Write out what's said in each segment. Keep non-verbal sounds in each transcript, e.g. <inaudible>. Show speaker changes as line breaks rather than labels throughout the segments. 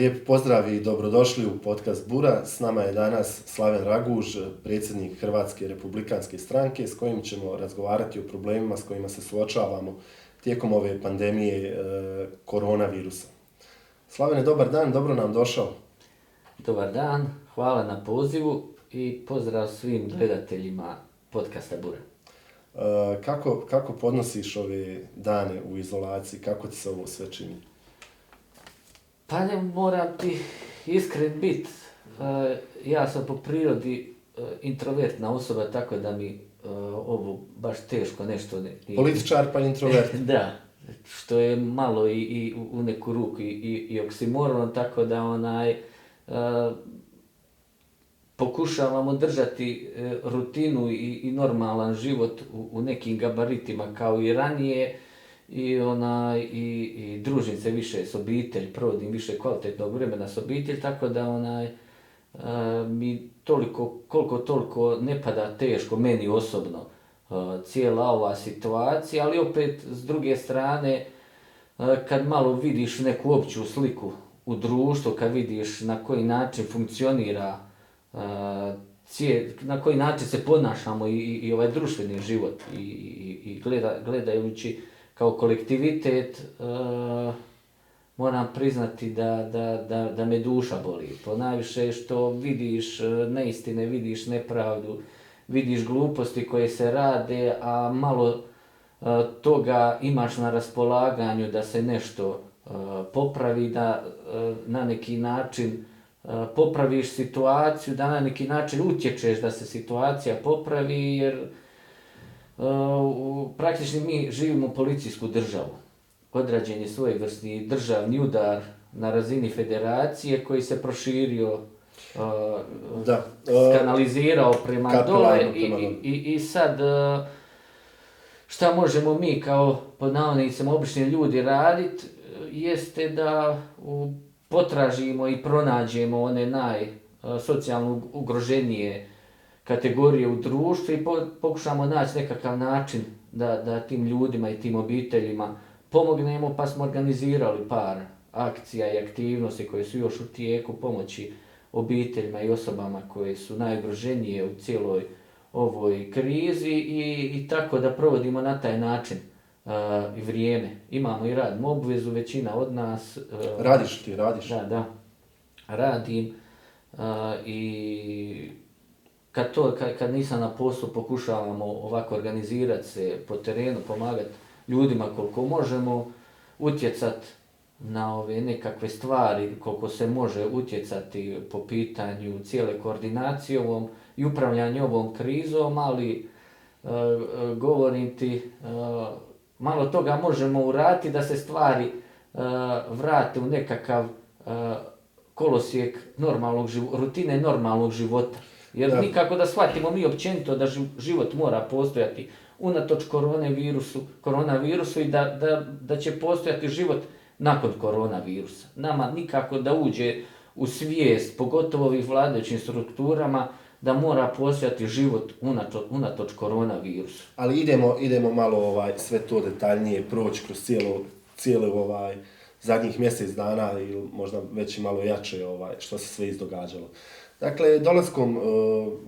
Lijep pozdrav i dobrodošli u podcast Bura. S nama je danas Slaven Raguž, predsjednik Hrvatske republikanske stranke, s kojim ćemo razgovarati o problemima s kojima se suočavamo tijekom ove pandemije e, koronavirusa. Slavene, dobar dan, dobro nam došao.
Dobar dan, hvala na pozivu i pozdrav svim gledateljima podcasta Bura.
E, kako, kako podnosiš ove dane u izolaciji, kako ti se ovo sve čini?
Pa ne moram ti iskren bit. E, ja sam po prirodi e, introvertna osoba, tako da mi e, ovo baš teško nešto... Ne,
i, Političar pa introvert. <laughs>
da, što je malo i, i u neku ruku i, i, i oksimoron, tako da onaj... pokušavamo držati rutinu i, i normalan život u, u nekim gabaritima kao i ranije, i ona i, i družim se više s obitelj, provodim više kvalitetnog vremena s obitelj, tako da onaj a, mi toliko, koliko toliko ne pada teško meni osobno a, cijela ova situacija, ali opet s druge strane a, kad malo vidiš neku opću sliku u društvu, kad vidiš na koji način funkcionira a, cije, na koji način se ponašamo i, i, i ovaj društveni život i, i, i gleda, gledajući kao kolektivitet uh, moram priznati da, da, da, da me duša boli. Po najviše što vidiš e, neistine, vidiš nepravdu, vidiš gluposti koje se rade, a malo uh, toga imaš na raspolaganju da se nešto uh, popravi, da uh, na neki način popraviš situaciju, da na neki način utječeš da se situacija popravi, jer uh, Uh, praktično mi živimo policijsku državu. Odrađen je svoj vrstni državni udar na razini federacije koji se proširio, uh, da. Uh, skanalizirao prema dole i, i, i, i sad uh, šta možemo mi kao pod navodnicima obični ljudi raditi jeste da uh, potražimo i pronađemo one naj uh, socijalno ugroženije kategorije u društvu i pokušamo naći nekakav način da, da tim ljudima i tim obiteljima pomognemo, pa smo organizirali par akcija i aktivnosti koje su još u tijeku pomoći obiteljima i osobama koje su najugroženije u cijeloj ovoj krizi i, i tako da provodimo na taj način uh, i vrijeme. Imamo i radnu obvezu, većina od nas...
Uh, Radiš ti, radiš?
Da, da. Radim uh, i kad, to, kad, kad nisam na poslu, pokušavamo ovako organizirati se po terenu, pomagati ljudima koliko možemo, utjecat na ove nekakve stvari, koliko se može utjecati po pitanju cijele koordinacije ovom i upravljanje ovom krizom, ali e, e govorim ti, e, malo toga možemo urati da se stvari e, vrate u nekakav e, kolosijek normalnog života, rutine normalnog života. Jer da. nikako da shvatimo mi općenito da život mora postojati unatoč koronavirusu, koronavirusu i da, da, da će postojati život nakon koronavirusa. Nama nikako da uđe u svijest, pogotovo ovih vladajućim strukturama, da mora postojati život unatoč, unatoč koronavirusu.
Ali idemo, idemo malo ovaj sve to detaljnije proći kroz cijelo, cijelo ovaj zadnjih mjesec dana ili možda već i malo jače ovaj što se sve izdogađalo. Dakle, dolaskom e,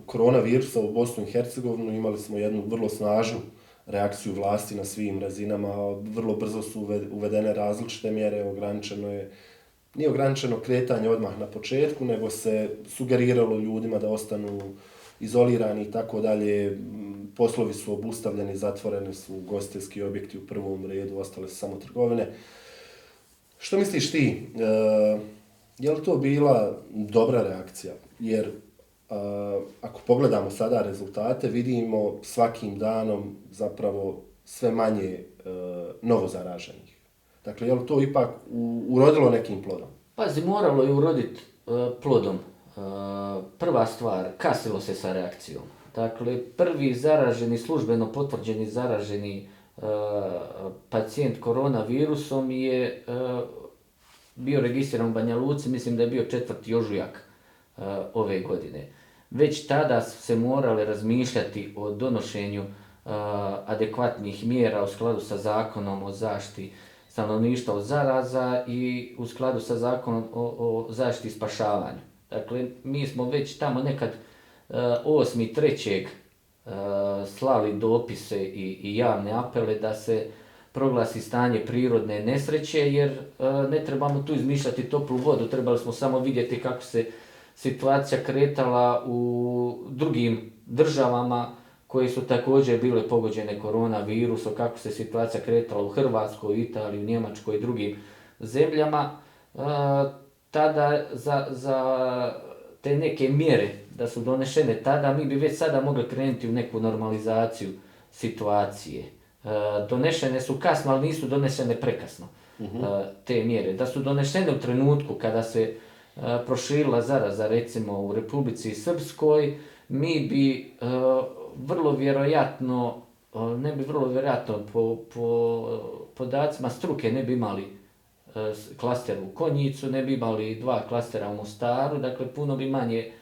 koronavirusa u Bosnu i Hercegovinu imali smo jednu vrlo snažnu reakciju vlasti na svim razinama. Vrlo brzo su uvedene različite mjere, ograničeno je nije ograničeno kretanje odmah na početku, nego se sugeriralo ljudima da ostanu izolirani i tako dalje. Poslovi su obustavljeni, zatvoreni su gostelski objekti u prvom redu, ostale su samo trgovine. Što misliš ti? E, je li to bila dobra reakcija? Jer a, ako pogledamo sada rezultate, vidimo svakim danom zapravo sve manje e, a, novo zaraženih. Dakle, je li to ipak u, urodilo nekim plodom?
Pazi, moralo je uroditi e, plodom. E, prva stvar, kasilo se sa reakcijom. Dakle, prvi zaraženi, službeno potvrđeni zaraženi pacijent koronavirusom je bio registriran u Banja Luci, mislim da je bio četvrti ožujak uh, ove godine. Već tada su se morale razmišljati o donošenju uh, adekvatnih mjera u skladu sa zakonom o zaštiti stanovništva od zaraza i u skladu sa zakonom o, o zaštiti i spašavanju. Dakle, mi smo već tamo nekad uh, 8.3. Uh, slali dopise i, i javne apele da se proglasi stanje prirodne nesreće, jer uh, ne trebamo tu izmišljati toplu vodu, trebali smo samo vidjeti kako se situacija kretala u drugim državama koje su također bile pogođene koronavirusom, kako se situacija kretala u Hrvatskoj, Italiji, Njemačkoj i drugim zemljama. Uh, tada za, za te neke mjere da su donešene tada, mi bi već sada mogli krenuti u neku normalizaciju situacije. E, donešene su kasno, ali nisu donešene prekasno uh -huh. e, te mjere. Da su donešene u trenutku kada se e, E, proširila zaraza recimo u Republici Srpskoj, mi bi e, vrlo vjerojatno, e, ne bi vrlo vjerojatno po, po podacima struke ne bi imali klaster u Konjicu, ne bi imali dva klastera u Mostaru, dakle puno bi manje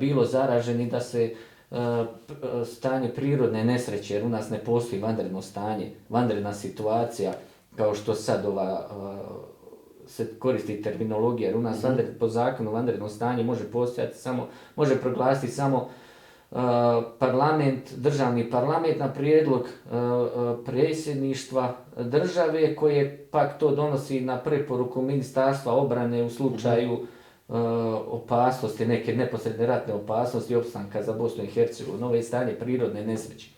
bilo zaraženi da se stanje prirodne nesreće, jer u nas ne postoji vanredno stanje, vanredna situacija, kao što sad ova se koristi terminologija, jer u nas mm -hmm. vanred, po zakonu vanredno stanje može postojati samo, može proglasiti samo uh, parlament, državni parlament na prijedlog predsjedništva države koje pak to donosi na preporuku ministarstva obrane u slučaju mm -hmm. opasnosti, neke neposredne ratne opasnosti opstanka za Bosnu i Hercegovinu, nove stanje prirodne nesreće.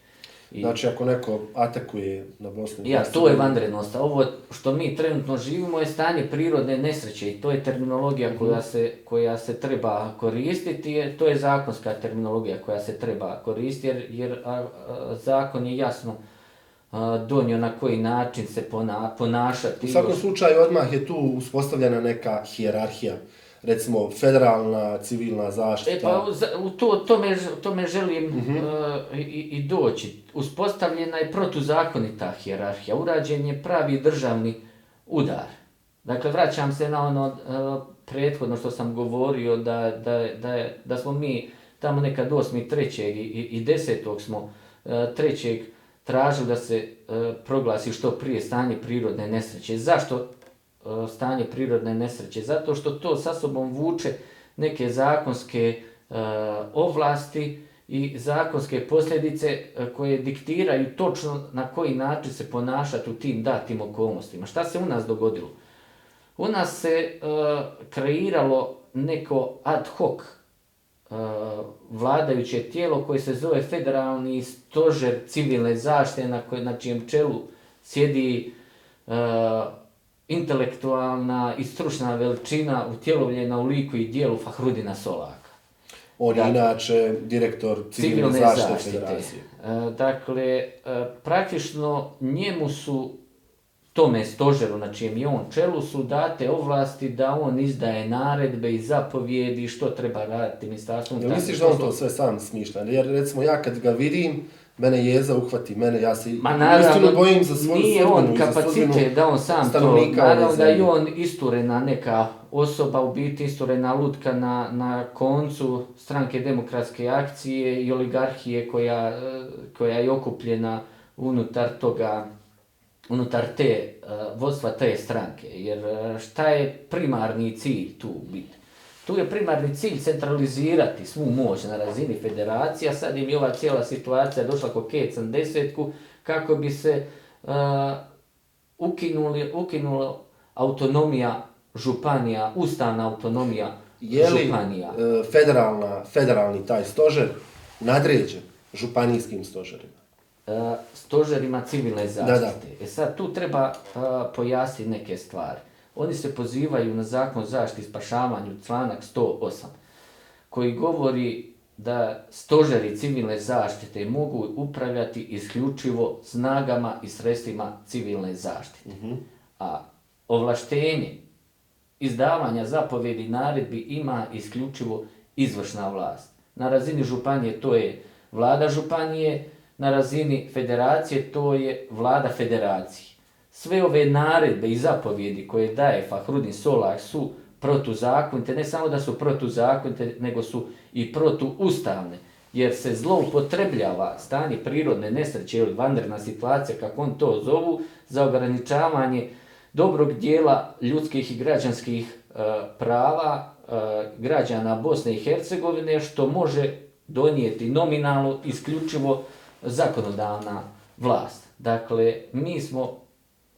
I... Znači, ako neko atakuje na Bosnu
i Ja, to je vanrednost. Ovo što mi trenutno živimo je stanje prirodne nesreće i to je terminologija mm -hmm. koja, se, koja se treba koristiti. To je zakonska terminologija koja se treba koristiti jer, jer a, a, zakon je jasno a, donio na koji način se pona, ponašati.
U svakom slučaju odmah je tu uspostavljena neka hijerarhija recimo federalna civilna zaštita.
E pa u to tome tome želim uh -huh. uh, i, i doći. Uspostavljena je protuzakonita hijerarhija, urađen je pravi državni udar. Dakle vraćam se na ono uh, prethodno što sam govorio da da da da smo mi tamo nekad 8. 3. i i 10. smo uh, 3. tražili da se uh, proglasi što prije stanje prirodne nesreće. Zašto E, stanje prirodne nesreće, zato što to sa sobom vuče neke zakonske e, ovlasti i zakonske posljedice e, koje diktiraju točno na koji način se ponašati u tim datim okolnostima. Šta se u nas dogodilo? U nas se e, kreiralo neko ad hoc vladajuće tijelo koje se zove Federalni stožer civilne zaštite na, koje, na čijem čelu sjedi uh, intelektualna i stručna veličina utjelovljena u liku i dijelu Fahrudina Solaka.
On je dakle, inače direktor civilne, civilne zaštite, zaštite federacije.
E, dakle, e, praktično njemu su tome stožeru na čijem je on čelu su date ovlasti da on izdaje naredbe i zapovjedi što treba raditi ministarstvom.
Ja misliš da on to sve sam smišlja? Jer recimo ja kad ga vidim, mene jeza uhvati, mene, ja se Ma naravno, bojim za svoju
nije sudbinu, on kapacitet da on sam to, naravno da je on isturena neka osoba, u biti isturena lutka na, na koncu stranke demokratske akcije i oligarhije koja, koja je okupljena unutar toga, unutar te, vodstva te stranke. Jer šta je primarni cilj tu biti? Tu je primarni cilj centralizirati svu moć na razini federacija, sad im je ova cijela situacija došla ko kecam desetku, kako bi se uh, ukinuli, ukinulo autonomija županija, ustavna autonomija je li, županija.
Uh, federalna, federalni taj stožer nadređen županijskim stožerima?
Uh, stožerima civilne zaštite. Da, da. E sad, tu treba uh, pojasniti neke stvari. Oni se pozivaju na zakon zaštiti i spašavanju, članak 108, koji govori da stožeri civilne zaštite mogu upravljati isključivo snagama i sredstvima civilne zaštite. Mm -hmm. A ovlaštenje izdavanja zapovjedi naredbi ima isključivo izvršna vlast. Na razini županije to je vlada županije, na razini federacije to je vlada federacije sve ove naredbe i zapovjedi koje daje Fahrudin Solak su protuzakonite, ne samo da su protuzakonite, nego su i protuustavne, jer se zloupotrebljava stanje prirodne nesreće ili vanredna situacija, kako on to zovu, za ograničavanje dobrog dijela ljudskih i građanskih e, prava e, građana Bosne i Hercegovine, što može donijeti nominalno isključivo zakonodavna vlast. Dakle, mi smo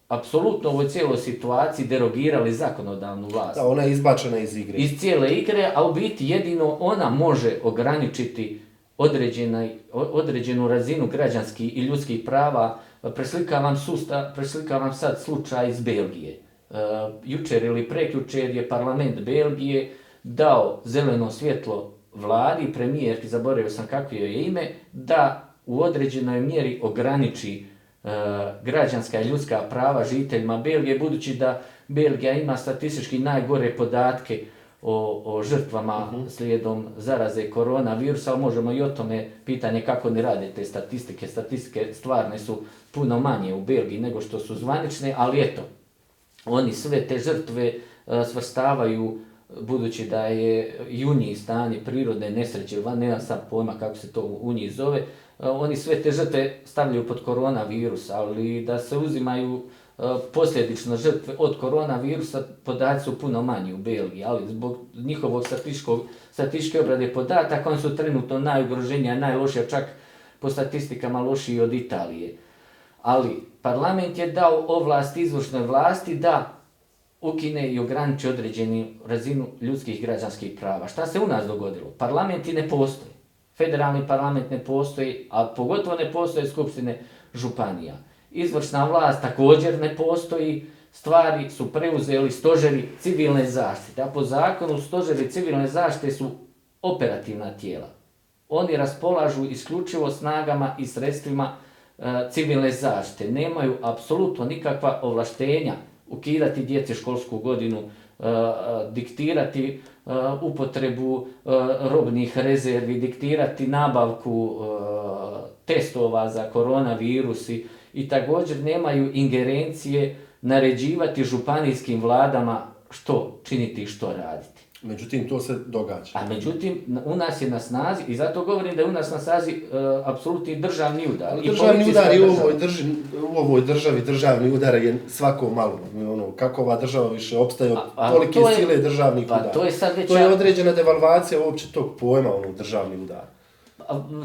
apsolutno u ovoj cijeloj situaciji derogirali zakonodavnu vlast.
Da, ona je izbačena iz igre.
Iz cijele igre, a u biti jedino ona može ograničiti određena, određenu razinu građanskih i ljudskih prava. Preslikavam, susta, preslikavam sad slučaj iz Belgije. Uh, jučer ili prekjučer je parlament Belgije dao zeleno svjetlo vladi, premijerki, zaboravio sam kakvo je ime, da u određenoj mjeri ograniči uh, građanska i ljudska prava žiteljima Belgije, budući da Belgija ima statistički najgore podatke o, o žrtvama uh mhm. -huh. slijedom zaraze koronavirusa, možemo i o tome pitanje kako ne rade te statistike. Statistike stvarne su puno manje u Belgiji nego što su zvanične, ali eto, oni sve te žrtve uh, svrstavaju budući da je juniji stanje prirodne nesreće, van nema sad pojma kako se to u njih zove, E, oni sve te žrtve stavljaju pod koronavirus, ali da se uzimaju e, posljedično žrtve od koronavirusa, podaci su puno manji u Belgiji, ali zbog njihovog statističke obrade podataka, oni su trenutno najugroženija, najlošija, čak po statistikama lošiji od Italije. Ali parlament je dao ovlast izvršnoj vlasti da ukine i ograniči određeni razinu ljudskih građanskih prava. Šta se u nas dogodilo? Parlamenti ne postoje. Federalni parlament ne postoji, a pogotovo ne postoje skupštine županija. Izvršna vlast također ne postoji, stvari su preuzeli stožeri civilne zaštite. A po zakonu stožeri civilne zaštite su operativna tijela. Oni raspolažu isključivo snagama i sredstvima e, civilne zaštite. Nemaju apsolutno nikakva ovlaštenja ukidati djece školsku godinu, e, e diktirati uh, upotrebu uh, robnih rezervi, diktirati nabavku uh, testova za koronavirus i, i također nemaju ingerencije naređivati županijskim vladama što činiti i što raditi.
Međutim, to se događa.
A međutim, u nas je na snazi, i zato govorim da je u nas na snazi uh, apsolutni državni udar.
Ali državni udar i u ovoj, drži, u ovoj državi državni udar je svako malo. Ono, kako ova država više opstaje od tolike je, sile državnih pa, udara.
To je, sad već
to je određena devalvacija uopće tog pojma, ono, državni udar.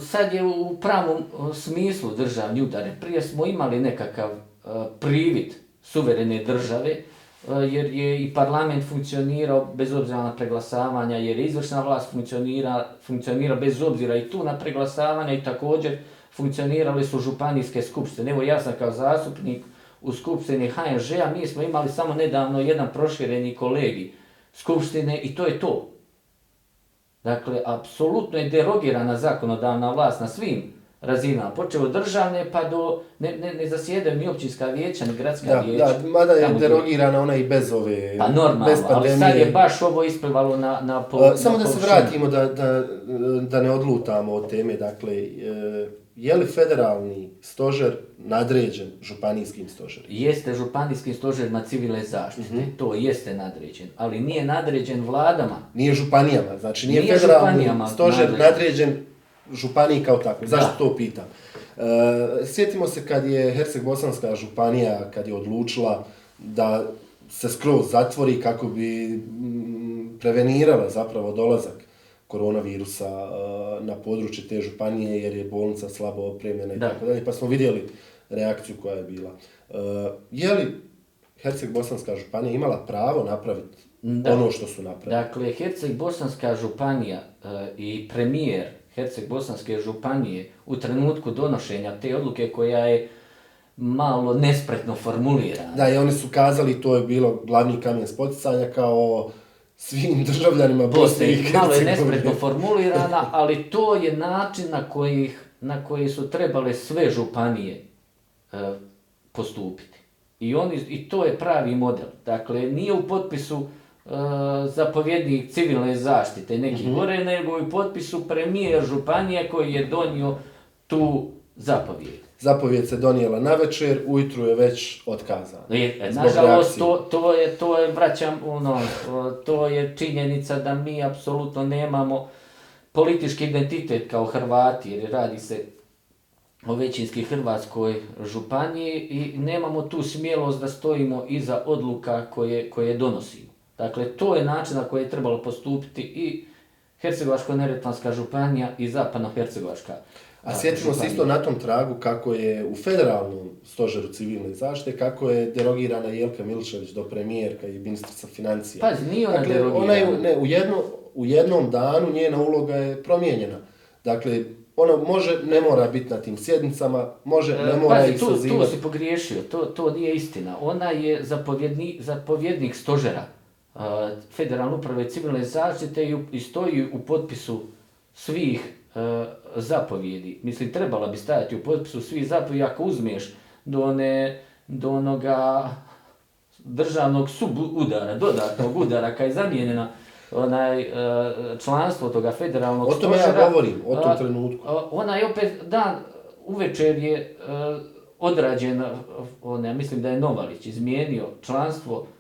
Sad je u pravom smislu državni udar. Prije smo imali nekakav uh, privid suverene države, Eh, E, jer je i parlament funkcionirao bez obzira na preglasavanja, jer je izvršna vlast funkcionira, funkcionira bez obzira i tu na preglasavanja i također funkcionirali su županijske skupštine. Evo ja sam kao zastupnik u skupštini HNŽ-a, mi smo imali samo nedavno jedan prošireni kolegi skupštine i to je to. Dakle, apsolutno je derogirana zakonodavna vlast na svim razina, počeo državne pa do, ne, ne, ne zasjede ni općinska vijeća, ni gradska
da,
vijeća.
Da, mada je derogirana ona i bez ove,
pa normalno, bez pandemije. ali sad je baš ovo isplivalo na, na, po,
uh, Samo na da se vratimo, da, da, da ne odlutamo od teme, dakle, je li federalni stožer nadređen županijskim stožerima?
Jeste županijski stožer na civilne zaštite, mm -hmm. to jeste nadređen, ali nije nadređen vladama.
Nije županijama, znači nije, nije federalni stožer nadređen, nadređen županiji kao tako. Zašto da. to pitam? E, sjetimo se kad je Herceg-Bosanska županija, kad je odlučila da se skroz zatvori kako bi mm, prevenirala zapravo dolazak koronavirusa e, na područje te županije jer je bolnica slabo opremljena i tako dalje. Pa smo vidjeli reakciju koja je bila. E, je li Herceg-Bosanska županija imala pravo napraviti da. ono što su napravili?
Dakle, Herceg-Bosanska županija e, i premijer Herceg-Bosanske županije u trenutku donošenja te odluke koja je malo nespretno formulirana.
Da, i oni su kazali to je bilo glavni kamen spoticanja kao svim državljanima Bosne i Hercegovine.
Malo je nespretno formulirana, ali to je način na koji, na koji su trebale sve županije e, postupiti. I, oni, I to je pravi model. Dakle, nije u potpisu zapovjednik civilne zaštite neki mm -hmm. gore, nego i potpisu premijer Županije koji je donio tu zapovjed.
Zapovjed se donijela na večer, ujutru je već otkazana.
E, nažalost, to, to, je, to je, vraćam, ono, to je činjenica da mi apsolutno nemamo politički identitet kao Hrvati, jer radi se o većinski Hrvatskoj županiji i nemamo tu smjelost da stojimo iza odluka koje, koje donosimo. Dakle, to je način na koji je trebalo postupiti i Hercegovačko-Neretvanska županija i Zapadno-Hercegovačka
A sjetimo se isto na tom tragu kako je u federalnom stožeru civilne zaštite, kako je derogirana Jelka Milčević do premijerka i ministrica financija.
Pazi, nije ona
dakle,
derogirana.
Ona je, ne, u, jedno, u jednom danu njena uloga je promijenjena. Dakle, ona može, ne mora biti na tim sjednicama, može, ne mora
Pazi,
ih
tu, tu
sazivati.
si pogriješio, to, to nije istina. Ona je zapovjedni, zapovjednik stožera Federalne uprave civilne zaštite i, stoji u potpisu svih uh, zapovjedi. Mislim, trebala bi stajati u potpisu svih zapovjedi ako uzmeš do, one, do onoga državnog subudara, dodatnog udara, kad je zamijenjena onaj e, članstvo toga federalnog
O tome ja govorim, o tom trenutku.
Ona je opet dan uvečer je e, odrađen, on, ja mislim da je Novalić izmijenio članstvo e,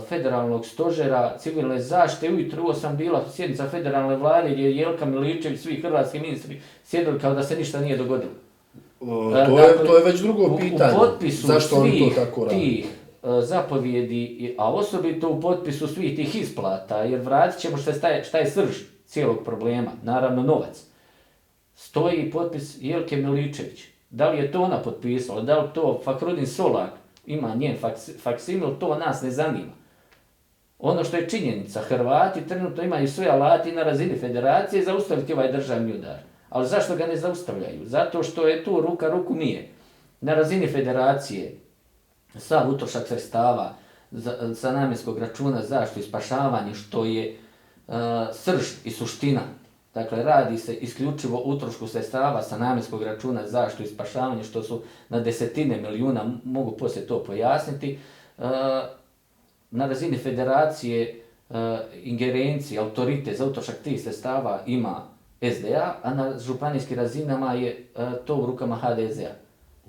federalnog stožera civilne zaštite. Ujutro sam bila sjednica federalne vlade gdje je Jelka Miličević, svi hrvatski ministri sjedili kao da se ništa nije dogodilo.
O,
E,
to, je,
dakle,
to je već drugo
u-
pitanje.
U potpisu
Zašto
svih
to tako
tih zapovjedi, a osobito u potpisu svih tih isplata, jer vratit ćemo šta je, šta je srž cijelog problema, naravno novac. Stoji potpis Jelke Miličević. Da li je to ona potpisala, da li to Fakrudin Solak ima njen faks, faksimil, to nas ne zanima. Ono što je činjenica, Hrvati trenutno imaju sve alati na razini federacije zaustaviti ovaj državni udar. Ali zašto ga ne zaustavljaju? Zato što je tu ruka ruku mije. Na razini federacije sav utrošak sredstava za, sa namjenskog računa zaštitu i spašavanje, što je uh, srž i suština. Dakle, radi se isključivo utrošku sredstava sa namjenskog računa zaštitu i spašavanje, što su na desetine milijuna, mogu poslije to pojasniti. E, na razini federacije uh, ingerencije, autorite za utrošak tih sredstava ima SDA, a na županijskim razinama je e, to u rukama HDZ-a.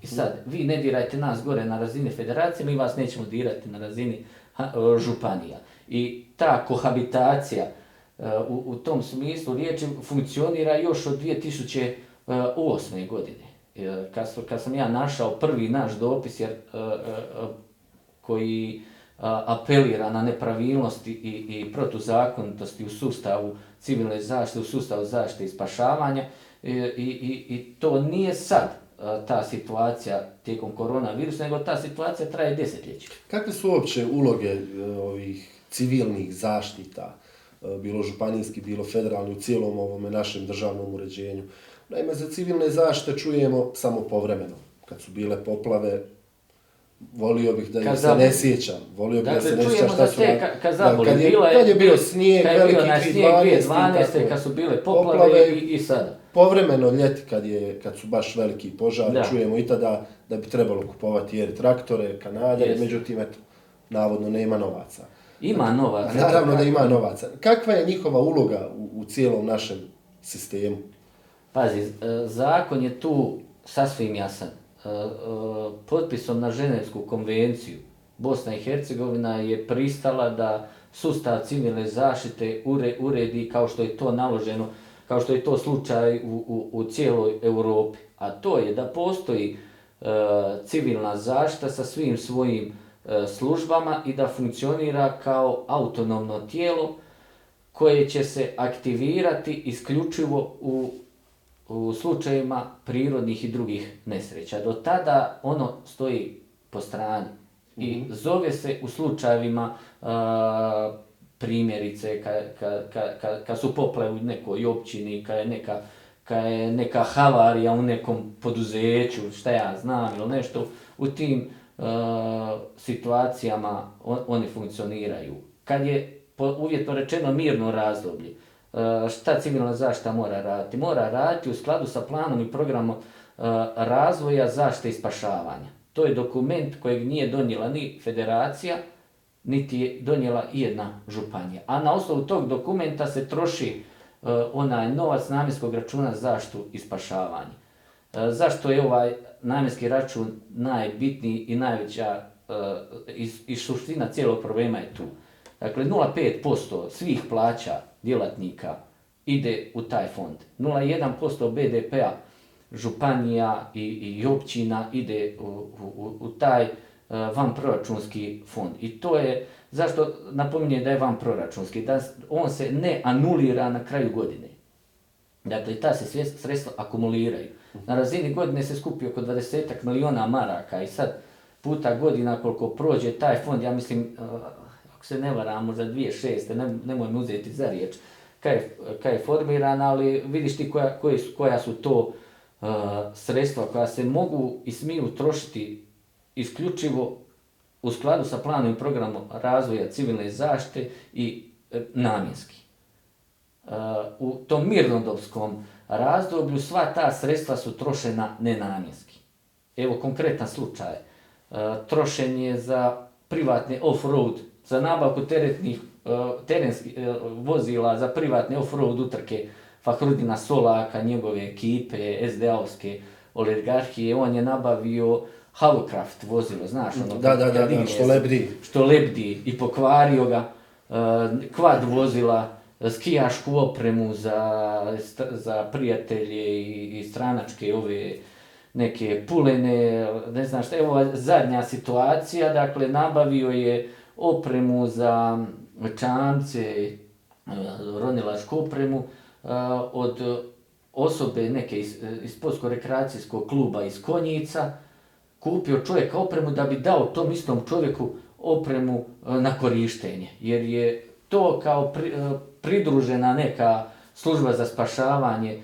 I sad, vi ne dirajte nas gore na razini federacije, mi vas nećemo dirati na razini ha, županija. I ta kohabitacija u, u tom smislu riječi funkcionira još od 2008. godine. E, kad, kad sam ja našao prvi naš dopis, jer e, e, koji apelira na nepravilnosti i, i protuzakonitosti u sustavu civilne zaštite, u sustavu zaštite i spašavanja i, i, i, to nije sad ta situacija tijekom koronavirusa, nego ta situacija traje desetljeće.
Kakve su uopće uloge ovih civilnih zaštita, bilo županijski, bilo federalni, u cijelom ovome našem državnom uređenju? Naime, za civilne zaštite čujemo samo povremeno. Kad su bile poplave, volio bih da ih se ne sjećam. Volio bih da
Dakle,
se ne sjećam
čujemo
šta su... ra-
ka- kad
Da, je,
Bila
kad je bio snijeg,
kad je
veliki
onaj snijeg
2012.
2012.
tako.
kad su bile poplave, i, i sada.
Povremeno ljeti kad, je, kad su baš veliki požari,
Da.
čujemo i tada da bi trebalo kupovati jer traktore, kanadere, međutim, eto, navodno nema novaca.
Ima novac.
A naravno da ima novaca. Kakva je njihova uloga u, u cijelom našem sistemu?
Pazi, e, zakon je tu sasvim jasan. E, e, Potpisom na Ženevsku konvenciju Bosna i Hercegovina je pristala da sustav civilne zaštite ure, uredi kao što je to naloženo, kao što je to slučaj u, u, u cijeloj Europi. A to je da postoji e, civilna zaštita sa svim svojim e, službama i da funkcionira kao autonomno tijelo koje će se aktivirati isključivo u, u slučajevima prirodnih i drugih nesreća. Do tada ono stoji po strani i zove se u slučajevima a, primjerice kad ka, ka, ka, ka su poplave u nekoj općini, kad je neka kad je neka havarija u nekom poduzeću, šta ja znam ili nešto, u tim E, situacijama on, oni funkcioniraju. Kad je po, uvjetno rečeno mirno razdoblje, uh, šta civilna zaštita mora raditi? Mora raditi u skladu sa planom i programom uh, razvoja zaštite i spašavanja. To je dokument kojeg nije donijela ni federacija, niti je donijela i jedna županija. A na osnovu tog dokumenta se troši uh, onaj novac namjenskog računa zaštu i spašavanje. E, zašto je ovaj namjenski račun najbitniji i najveća uh, i, i suština cijelog problema je tu. Dakle, 0,5% svih plaća djelatnika ide u taj fond. 0,1% BDP-a županija i, i općina ide u, u, u taj e, uh, van proračunski fond. I to je, zašto napominje da je van proračunski, da on se ne anulira na kraju godine. Dakle, ta se sredstva akumuliraju. Na razini godine se skupi oko 20 miliona maraka i sad puta godina koliko prođe taj fond, ja mislim, eh, ako se ne varam, možda dvije šeste, ne, nemoj me uzeti za riječ, kaj je, kaj je formiran, ali vidiš ti koja, koje su, koja su to uh, sredstva koja se mogu i smiju trošiti isključivo u skladu sa planom i programom razvoja civilne zaštite i e, namjenski. Uh, u tom mirnodopskom razdoblju sva ta sredstva su trošena nenamjenski. Evo konkretan slučaj. Uh, trošenje za privatne off-road, za nabavku teretnih uh, terenskih uh, vozila za privatne off-road utrke Fahrudina Solaka, njegove ekipe, SDA-ovske oligarhije, on je nabavio Hovercraft vozilo, znaš, ono,
Da, da, da, da, što lebdi.
Što lebdi i pokvario ga, uh, kvad vozila, skijašku opremu za, za prijatelje i, i stranačke ove neke pulene, ne znam šta, evo zadnja situacija, dakle, nabavio je opremu za čamce, ronilačku opremu od osobe neke iz, iz sportsko-rekreacijskog kluba iz Konjica, kupio čovjek opremu da bi dao tom istom čovjeku opremu na korištenje, jer je to kao pri, pridružena neka služba za spašavanje e,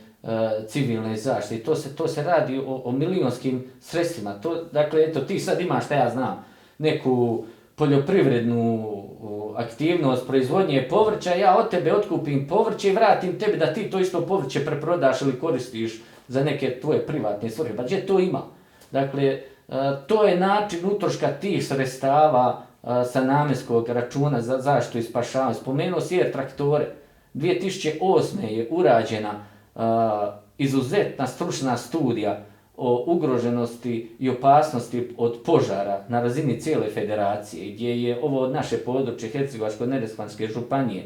civilne zaštite. To se to se radi o, o milionskim sredstvima. To dakle eto ti sad imaš šta ja znam neku poljoprivrednu aktivnost proizvodnje povrća, ja od tebe otkupim povrće i vratim tebi da ti to isto povrće preprodaš ili koristiš za neke tvoje privatne svrhe. Pa gdje to ima? Dakle, e, to je način utroška tih sredstava sa namjenskog računa za zaštitu i spašavanje. Spomenuo si je traktore. 2008. je urađena e, izuzetna stručna studija o ugroženosti i opasnosti od požara na razini cijele federacije, gdje je ovo naše područje Hercegovačko-Nerespanske županije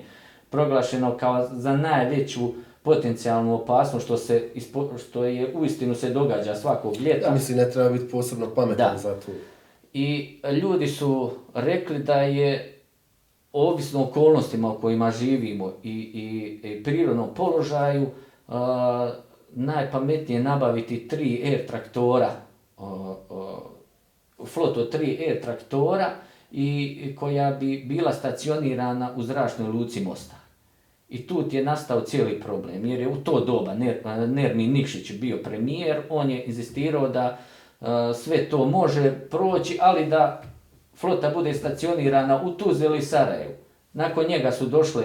proglašeno kao za najveću potencijalnu opasnost što se što je uistinu se događa svakog ljeta.
Ja mislim ne treba biti posebno pametan da. za to.
I ljudi su rekli da je ovisno okolnostima u kojima živimo i, i, i prirodnom položaju a, najpametnije nabaviti tri air traktora, a, a, flotu tri air traktora i koja bi bila stacionirana u zračnoj luci Mosta. I tu je nastao cijeli problem, jer je u to doba Ner, Nermin Nikšić bio premijer, on je insistirao da uh, sve to može proći, ali da flota bude stacionirana u Tuzli i Sarajevu. Nakon njega su došle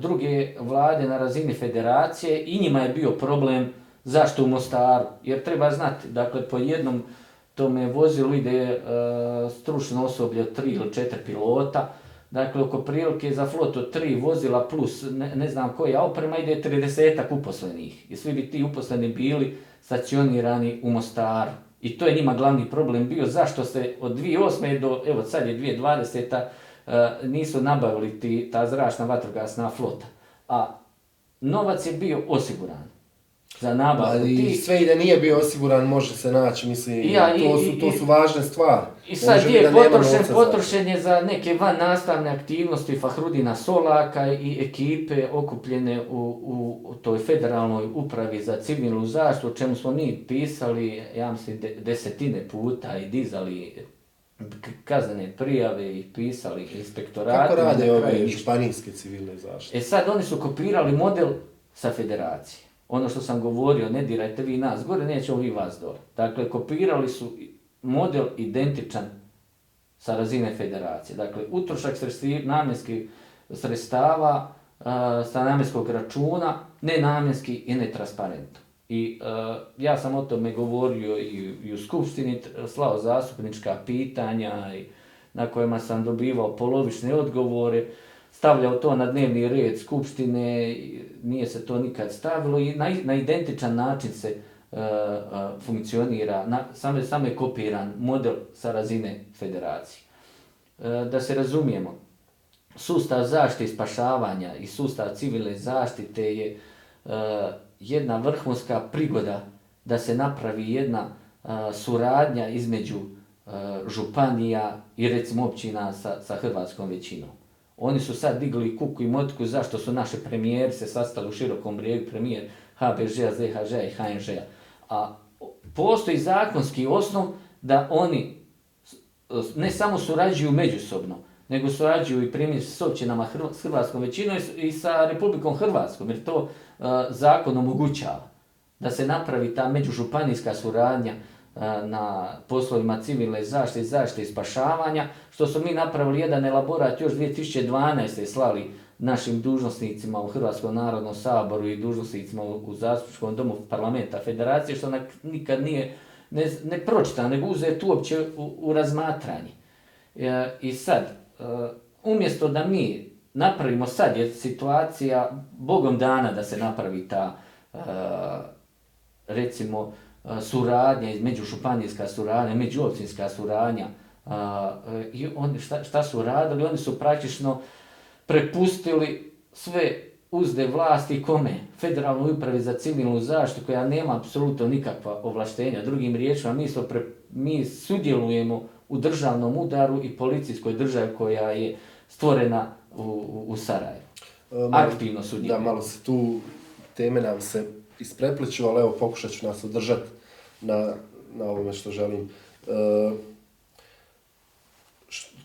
druge vlade na razini federacije i njima je bio problem zašto u Mostaru. Jer treba znati, dakle, po jednom tome vozilu ide stručno osoblje od tri ili četiri pilota, dakle, oko prilike za flotu tri vozila plus ne, ne znam koja oprema ide 30 uposlenih. I svi bi ti uposleni bili stacionirani u Mostaru. I to je njima glavni problem bio zašto se od 2008. do, evo sad je 2020. Eh, nisu nabavili ti, ta zračna vatrogasna flota. A novac je bio osiguran za nabavu.
Ali ti... sve i da nije bio osiguran, može se naći, mislim, ja, to, i, su, to su važne stvari.
I sad je potrošen, potrošen je za neke van nastavne aktivnosti Fahrudina Solaka i ekipe okupljene u, u, toj federalnoj upravi za civilnu zaštitu, o čemu smo mi pisali, ja mislim, desetine puta i dizali kaznene prijave i pisali inspektorati.
Kako rade ove španijske civilne zaštite?
E sad oni su kopirali model sa federacije. Ono što sam govorio, ne dirajte vi nas gore, nećemo vi vas dole. Dakle, kopirali su model identičan sa razine federacije. Dakle, utrošak sredstvi, namjenskih sredstava uh, sa namjenskog računa, nenamjenski i netransparentno. I uh, ja sam o tome govorio i, i u Skupštini, slao zastupnička pitanja i na kojima sam dobivao polovične odgovore, stavljao to na dnevni red Skupštine, nije se to nikad stavilo i na, na identičan način se uh, funkcionira, na, samo, samo je kopiran model sa razine federacije. Uh, da se razumijemo, sustav zaštite i spašavanja i sustav civilne zaštite je uh, jedna vrhunska prigoda da se napravi jedna a, suradnja između a, županija i recimo općina sa, sa hrvatskom većinom. Oni su sad digli kuku i motku zašto su naše premijeri se sastali u širokom brijegu, premijer HBŽ-a, ZHŽ-a i HNŽ-a. A postoji zakonski osnov da oni ne samo surađuju međusobno, nego surađuju i primjer s općinama s hrvatskom većinom i sa Republikom Hrvatskom, jer to uh, zakon omogućava da se napravi ta međužupanijska suradnja uh, na poslovima civilne zaštite, zaštite i spašavanja, što su mi napravili jedan elaborat još 2012. slali našim dužnosnicima u Hrvatskom narodnom saboru i dužnosnicima u, u zastupničkom domu parlamenta federacije, što nikad nije ne, ne pročita, nego uzet uopće u, u razmatranje. E, I sad, e, umjesto da mi napravimo sad, je situacija bogom dana da se napravi ta, e, recimo, suradnja, između županijska suradnja, međuopćinska suradnja, e, i oni šta, šta su radili? Oni su praktično prepustili sve uzde vlasti kome? Federalnoj upravi za civilnu zaštitu koja nema apsolutno nikakva ovlaštenja. Drugim riječima, mi, smo pre, mi sudjelujemo u državnom udaru i policijskoj državi koja je stvorena u, u, u Sarajevu. E, Aktivno sudjelujemo.
Da, malo se tu teme nam se isprepliču, ali evo pokušat ću nas održati na, na ovome što želim. E,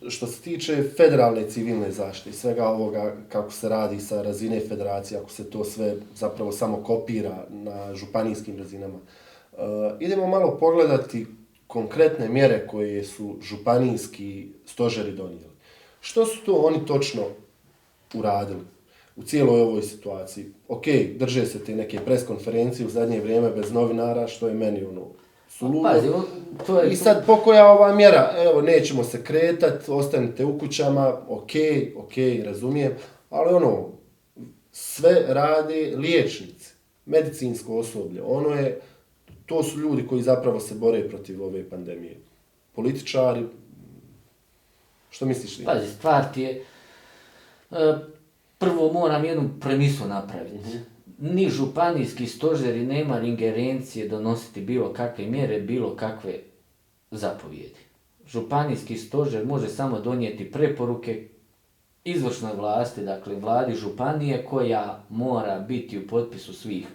što se tiče federalne civilne zaštite svega ovoga kako se radi sa razine federacije, ako se to sve zapravo samo kopira na županijskim razinama, e, idemo malo pogledati konkretne mjere koje su županijski stožeri donijeli. Što su to oni točno uradili u cijeloj ovoj situaciji? Ok, drže se te neke preskonferencije u zadnje vrijeme bez novinara, što je meni ono
suludo. Pazi, to je...
I sad pokoja ova mjera, evo, nećemo se kretat, ostanite u kućama, ok, ok, razumijem, ali ono, sve rade liječnici, medicinsko osoblje, ono je, to su ljudi koji zapravo se bore protiv ove pandemije. Političari, što misliš ti?
Pazi, stvar ti je, e, prvo moram jednu premisu napraviti. Mm -hmm ni županijski stožeri nema ingerencije donositi bilo kakve mjere, bilo kakve zapovjedi. Županijski stožer može samo donijeti preporuke izvršnoj vlasti, dakle vladi županije, koja mora biti u potpisu svih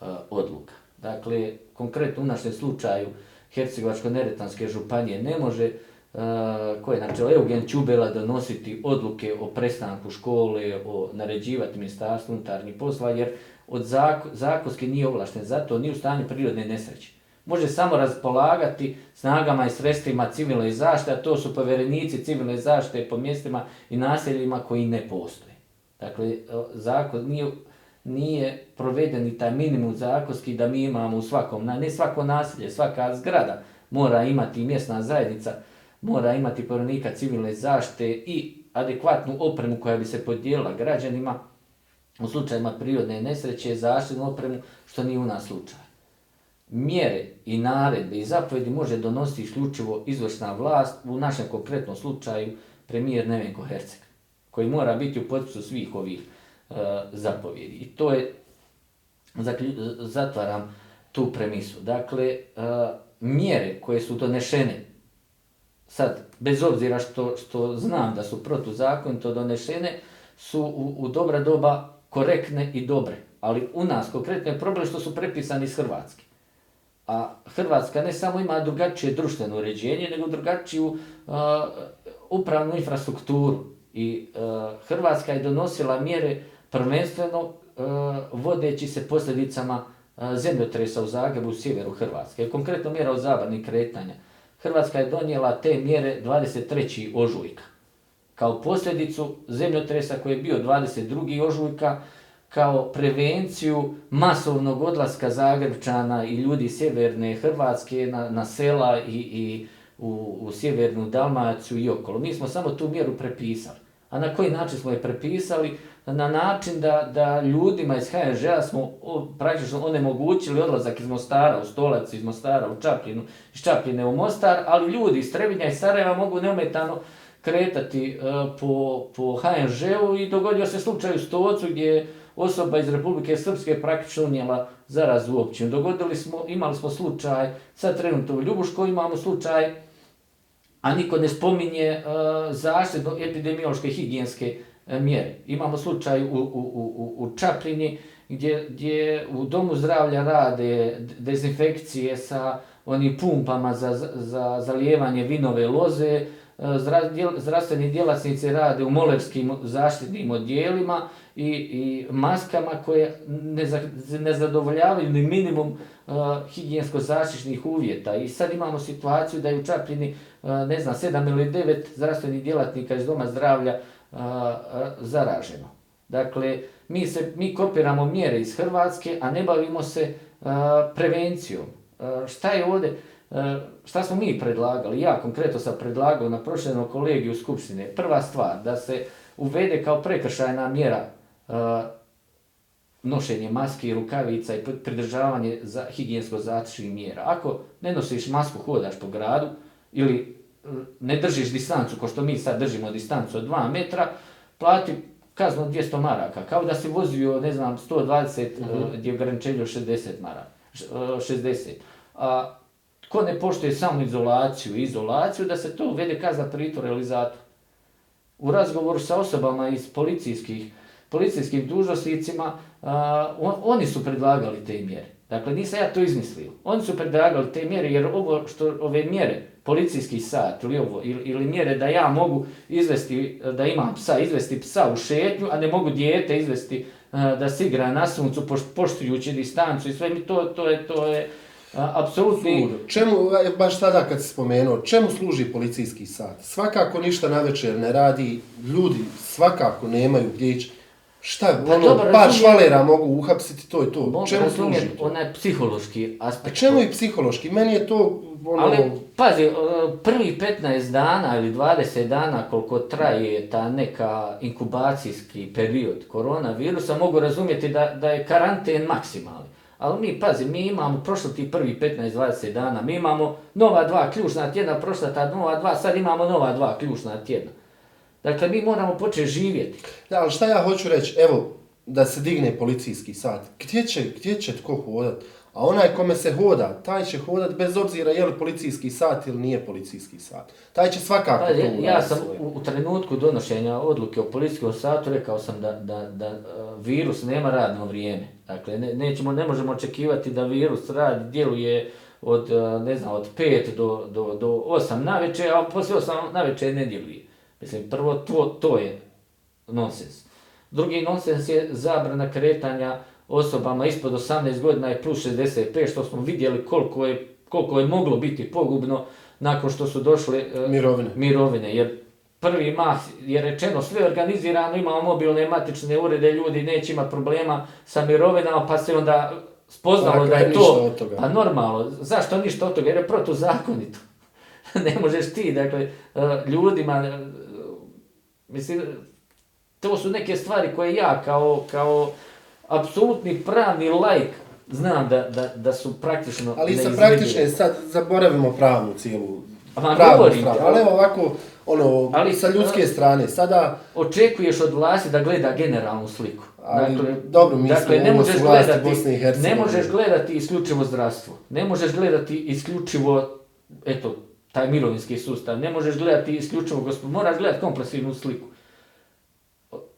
uh, odluka. Dakle, konkretno u našem slučaju Hercegovačko-Neretanske županije ne može uh, Eh, koje znači ovaj Eugen Ćubela donositi odluke o prestanku škole, o naređivati ministarstvu unutarnjih posla, jer od zako, zakonski nije ovlašten, zato nije u stanju prirodne nesreće. Može samo raspolagati snagama i sredstvima civilne zaštite, a to su povjerenici civilne zaštite po mjestima i naseljima koji ne postoje. Dakle, zakon nije, nije proveden i taj minimum zakonski da mi imamo u svakom, ne svako naselje, svaka zgrada mora imati mjesna zajednica, mora imati povjerenika civilne zaštite i adekvatnu opremu koja bi se podijelila građanima, u slučajima prirodne nesreće zaštitnu opremu, što nije u nas slučaj. Mjere i naredbe i zapovedi može donositi isključivo izvršna vlast, u našem konkretnom slučaju premijer Nevenko Herceg, koji mora biti u potpisu svih ovih e, zapovjedi. I to je, zaklju, e, zatvaram tu premisu. Dakle, e, mjere koje su donešene, sad, bez obzira što, što znam da su protuzakonito donešene, su u, u dobra doba korektne i dobre. Ali u nas konkretno je problem što su prepisani iz Hrvatske. A Hrvatska ne samo ima drugačije društveno uređenje, nego drugačiju uh, upravnu infrastrukturu. I uh, Hrvatska je donosila mjere prvenstveno uh, vodeći se posljedicama uh, zemljotresa u Zagrebu u sjeveru Hrvatske. Konkretno mjera od zabrani kretanja. Hrvatska je donijela te mjere 23. ožujka kao posljedicu zemljotresa koji je bio 22. ožujka, kao prevenciju masovnog odlaska Zagrebčana i ljudi sjeverne Hrvatske na, na sela i, i u, u sjevernu Dalmaciju i okolo. Mi smo samo tu mjeru prepisali. A na koji način smo je prepisali? Na način da, da ljudima iz HNŽ-a smo praktično onemogućili odlazak iz Mostara u Stolac, iz Mostara u Čapljinu, iz Čapljine u Mostar, ali ljudi iz Trebinja i Sarajeva mogu neometano kretati uh, po, po HNŽ-u i dogodio se slučaj u Stocu gdje osoba iz Republike Srpske praktično unijela zaraz u općinu. Dogodili smo, imali smo slučaj, sad trenutno u Ljubuškoj imamo slučaj, a niko ne spominje e, uh, zaštitno epidemiološke higijenske E, mjeri. Imamo slučaj u, u, u, u Čaprini gdje, gdje u domu zdravlja rade dezinfekcije sa onim pumpama za, za zalijevanje vinove loze, e, zdravstveni djelatnici rade u molerskim zaštitnim odjelima i, i maskama koje ne, za, ne zadovoljavaju ni minimum e, uh, higijensko-zaštitnih uvjeta. I sad imamo situaciju da je u Čaprini, uh, ne znam, sedam ili devet zdravstvenih djelatnika iz Doma zdravlja uh, uh, zaraženo. Dakle, mi, se, mi kopiramo mjere iz Hrvatske, a ne bavimo se a, prevencijom. A, šta je ovdje? A, šta smo mi predlagali? Ja konkretno sam predlagao na prošljenom kolegiju Skupštine. Prva stvar, da se uvede kao prekršajna mjera a, nošenje maske i rukavica i pridržavanje za higijensko zatišnih mjera. Ako ne nosiš masku, hodaš po gradu ili ne držiš distancu, ko što mi sad držimo distancu od 2 metra, plati kaznu 200 maraka, kao da si vozio, ne znam, 120, uh -huh. gdje je ograničenje 60 maraka. 60. A, ko ne poštuje samo izolaciju izolaciju, da se to uvede kazna pritvora ili zatvor. U razgovoru sa osobama iz policijskih, policijskih dužnosnicima, on, oni su predlagali te mjere. Dakle, nisam ja to izmislio. Oni su predlagali te mjere, jer ovo što ove mjere, policijski sat ili ovo, ili, ili mjere da ja mogu izvesti, da imam psa, izvesti psa u šetnju, a ne mogu dijete izvesti eh, da se igra na suncu poštujući distancu i sve mi to, to je, to je, eh, apsolutni...
Čemu, eh, baš tada kad si spomenuo, čemu služi policijski sat? Svakako ništa na večer ne radi, ljudi svakako nemaju gdje ići. Šta, pa ono, dobro, par švalera mogu uhapsiti, to je to.
Mogu čemu služi to? onaj psihološki aspekt.
A čemu i psihološki? Meni je to, ono... Ali,
pazi, prvi 15 dana ili 20 dana koliko traje ta neka inkubacijski period koronavirusa, mogu razumjeti da, da je karanten maksimalni. Ali mi, pazi, mi imamo prošlo ti prvi 15-20 dana, mi imamo nova dva ključna tjedna, prošla ta nova dva, sad imamo nova dva ključna tjedna. Dakle, mi moramo početi živjeti.
Da, ali šta ja hoću reći, evo, da se digne policijski sat, gdje će, gdje će tko hodat? A onaj kome se hoda, taj će hodat bez obzira je li policijski sat ili nije policijski sat. Taj će svakako
pa, to uraditi. Ja sam u, u trenutku donošenja odluke o policijskom satu rekao sam da, da, da uh, virus nema radno vrijeme. Dakle, ne, nećemo, ne možemo očekivati da virus radi, djeluje od, uh, ne znam, od 5 do, do, do 8 na večer, a poslije 8 na večer ne djeluje. Mislim, prvo to, to je nonsens. Drugi nonsens je zabrana kretanja osobama ispod 18 godina i plus 65, što smo vidjeli koliko je, koliko je moglo biti pogubno nakon što su došle uh,
mirovine.
mirovine. Jer prvi mah je rečeno sve organizirano, imamo mobilne matične urede, ljudi neće imati problema sa mirovinama, pa se onda spoznalo da je to pa normalno. Zašto ništa od toga? Jer je protuzakonito. <laughs> ne možeš ti, dakle, uh, ljudima, mislim, to su neke stvari koje ja kao, kao apsolutni pravni lajk znam da, da, da su praktično
Ali sa praktične, sad zaboravimo pravnu cijelu Ama, pravnu stranu, ali evo ovako, ono, ali, sa ljudske strane, sada...
Očekuješ od vlasti da gleda generalnu sliku.
Ali, dakle, dobro, mi dakle, smo ne možeš gledati, Bosne i Hercegovine.
Ne možeš gledati isključivo zdravstvo. Ne možeš gledati isključivo, eto, taj mirovinski sustav. Ne možeš gledati isključivo gospod. Moraš gledati kompresivnu sliku.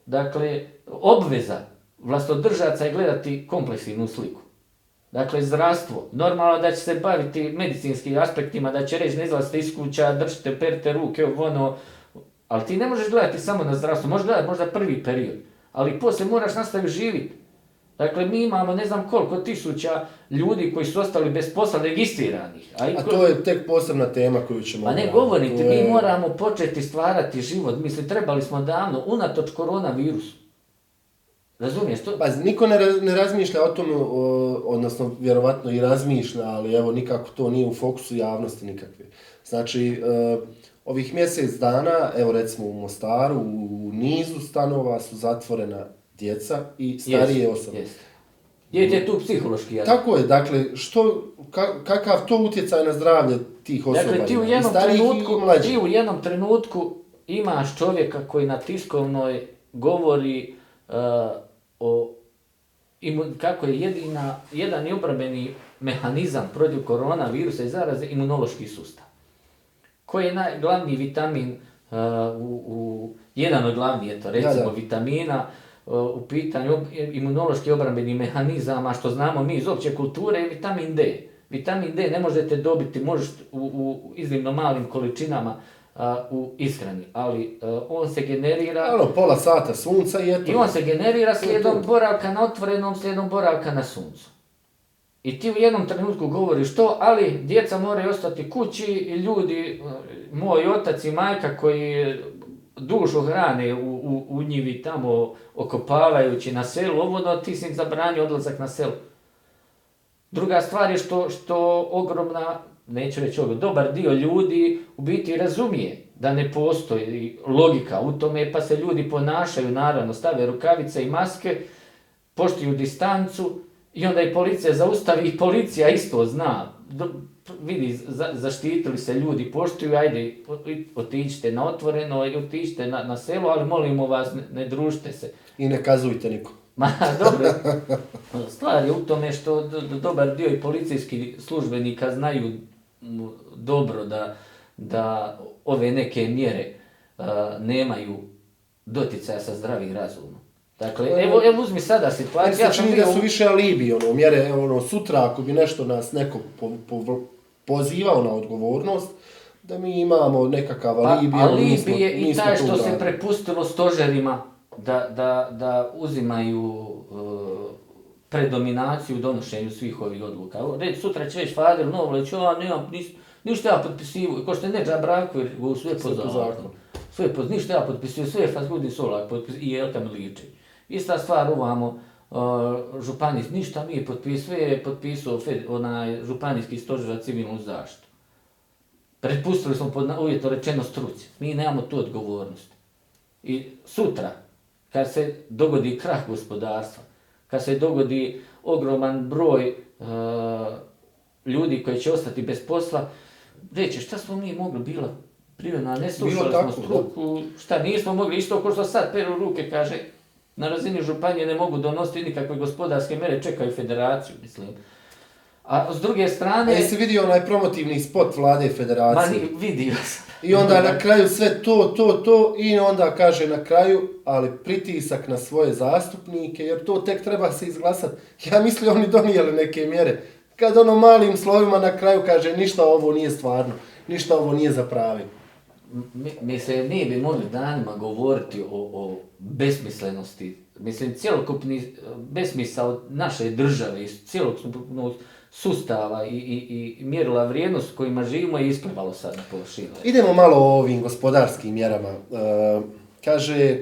Dakle, obveza vlastodržaca je gledati kompleksivnu sliku. Dakle, zdravstvo. Normalno da će se baviti medicinskim aspektima, da će reći ne izlazite iz kuća, držite, perte ruke, ovo ono, ali ti ne možeš gledati samo na zdravstvo, možeš gledati možda prvi period, ali poslije moraš nastaviti živiti. Dakle, mi imamo ne znam koliko tisuća ljudi koji su ostali bez posla registriranih.
A, a to je tek posebna tema koju ćemo...
A ne govorite, je... mi moramo početi stvarati život. Mislim, trebali smo davno, unatoč koronavirusu. Razumiješ to?
Pa, niko ne, ne razmišlja o tome, o, odnosno, vjerovatno i razmišlja, ali evo, nikako to nije u fokusu javnosti nikakve. Znači, uh, ovih mjesec dana, evo recimo u Mostaru, u nizu stanova su zatvorena djeca i starije yes, osobe. Yes.
Je je tu psihološki jad?
Tako je, dakle, što, ka, kakav to utjecaj na zdravlje tih osoba?
Dakle, ti u jednom, trenutku, ti u jednom trenutku imaš čovjeka koji na tiskovnoj govori uh, o imu- kako je jedina, jedan i obrambeni mehanizam protiv koronavirusa i zaraze imunološki sustav. Koji je najglavniji vitamin uh, u, u, jedan od glavnijih, eto, recimo,
Da, da.
vitamina uh, u pitanju imunološki obrambeni mehanizama, što znamo mi iz opće kulture, je vitamin D. Vitamin D ne možete dobiti, možete u, u iznimno malim količinama u ishrani, ali on se generira...
Ono, pola sata sunca i eto.
I on se generira slijedom boravka na otvorenom, slijedom boravka na suncu. I ti u jednom trenutku govoriš to, ali djeca moraju ostati kući i ljudi, moj otac i majka koji dušu hrane u, u, u njivi tamo okopavajući na selu, ovo da ti si zabranio odlazak na selo. Druga stvar je što, što ogromna, neću reći ovo, dobar dio ljudi u biti razumije da ne postoji logika u tome, pa se ljudi ponašaju, naravno, stave rukavice i maske, poštuju distancu i onda i policija zaustavi i policija isto zna. Do, vidi, za, zaštitili se ljudi, poštuju, ajde, otiđite na otvoreno otiđite na, na selo, ali molimo vas, ne, ne družite se.
I ne kazujte nikom. <laughs>
Ma dobro, stvar je u tome što d- d- dobar dio i policijskih službenika znaju dobro da, da ove neke mjere a, nemaju doticaja sa zdravim razumom. Dakle, evo, evo uzmi sada situaciju,
se
ja sam
čini da su više alibi, ono, mjere, ono, sutra ako bi nešto nas neko po, po, pozivao na odgovornost, da mi imamo nekakav
Pa,
alibi, ono, mi
alibi
smo-
je i taj
to
što se prepustilo stožerima da, da, da uzimaju uh, predominaciju u donošenju svih ovih odluka. Reći, sutra će već Fader Novlić, ja nemam, nis, ništa ja potpisivu, ko što je Neđa Branković, go sve po zakonu. Sve po, ništa ja potpisuju, sve je Fazgudin Solak potpis, i Jelka Miličić. Ista stvar ovamo, uh, županijski, ništa mi potpisuju, sve je potpisao Fed, onaj županijski stožer za civilnu zaštitu. Prepustili smo pod uvjetno rečeno struci. Mi nemamo tu odgovornost. I sutra, kad se dogodi krah gospodarstva, kad se dogodi ogroman broj uh, ljudi koji će ostati bez posla, reći šta smo mi mogli bila privredna, ne slušali smo struku, šta nismo mogli, isto ko što sad peru ruke kaže, na razini županije ne mogu donositi nikakve gospodarske mere, čekaju federaciju, mislim. A s druge strane,
A jesi vidio onaj promotivni spot vlade
ma
federacije?
ni, vidio sam.
I onda na <laughs> kraju sve to, to, to i onda kaže na kraju, ali pritisak na svoje zastupnike, jer to tek treba se izglasati. Ja mislim oni donijeli neke mjere. Kad ono malim slovima na kraju kaže ništa ovo nije stvarno, ništa ovo nije za pravi.
Mi, mi se nije bi mogli danima govoriti o, o besmislenosti, mislim, cjelokupni e, besmisao naše države i cjelokupnog sustava i, i, i mjerila vrijednost kojima živimo je isplivalo sad na površinu.
Idemo malo o ovim gospodarskim mjerama. E, kaže,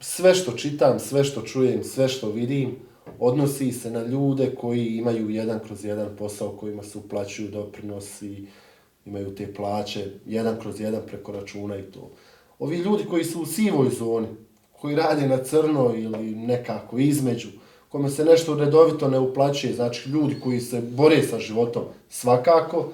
sve što čitam, sve što čujem, sve što vidim, odnosi se na ljude koji imaju jedan kroz jedan posao kojima se uplaćuju doprinosi, imaju te plaće, jedan kroz jedan preko računa i to. Ovi ljudi koji su u sivoj zoni, koji rade na crno ili nekako između, kome se nešto redovito ne uplaćuje, znači ljudi koji se bore sa životom svakako,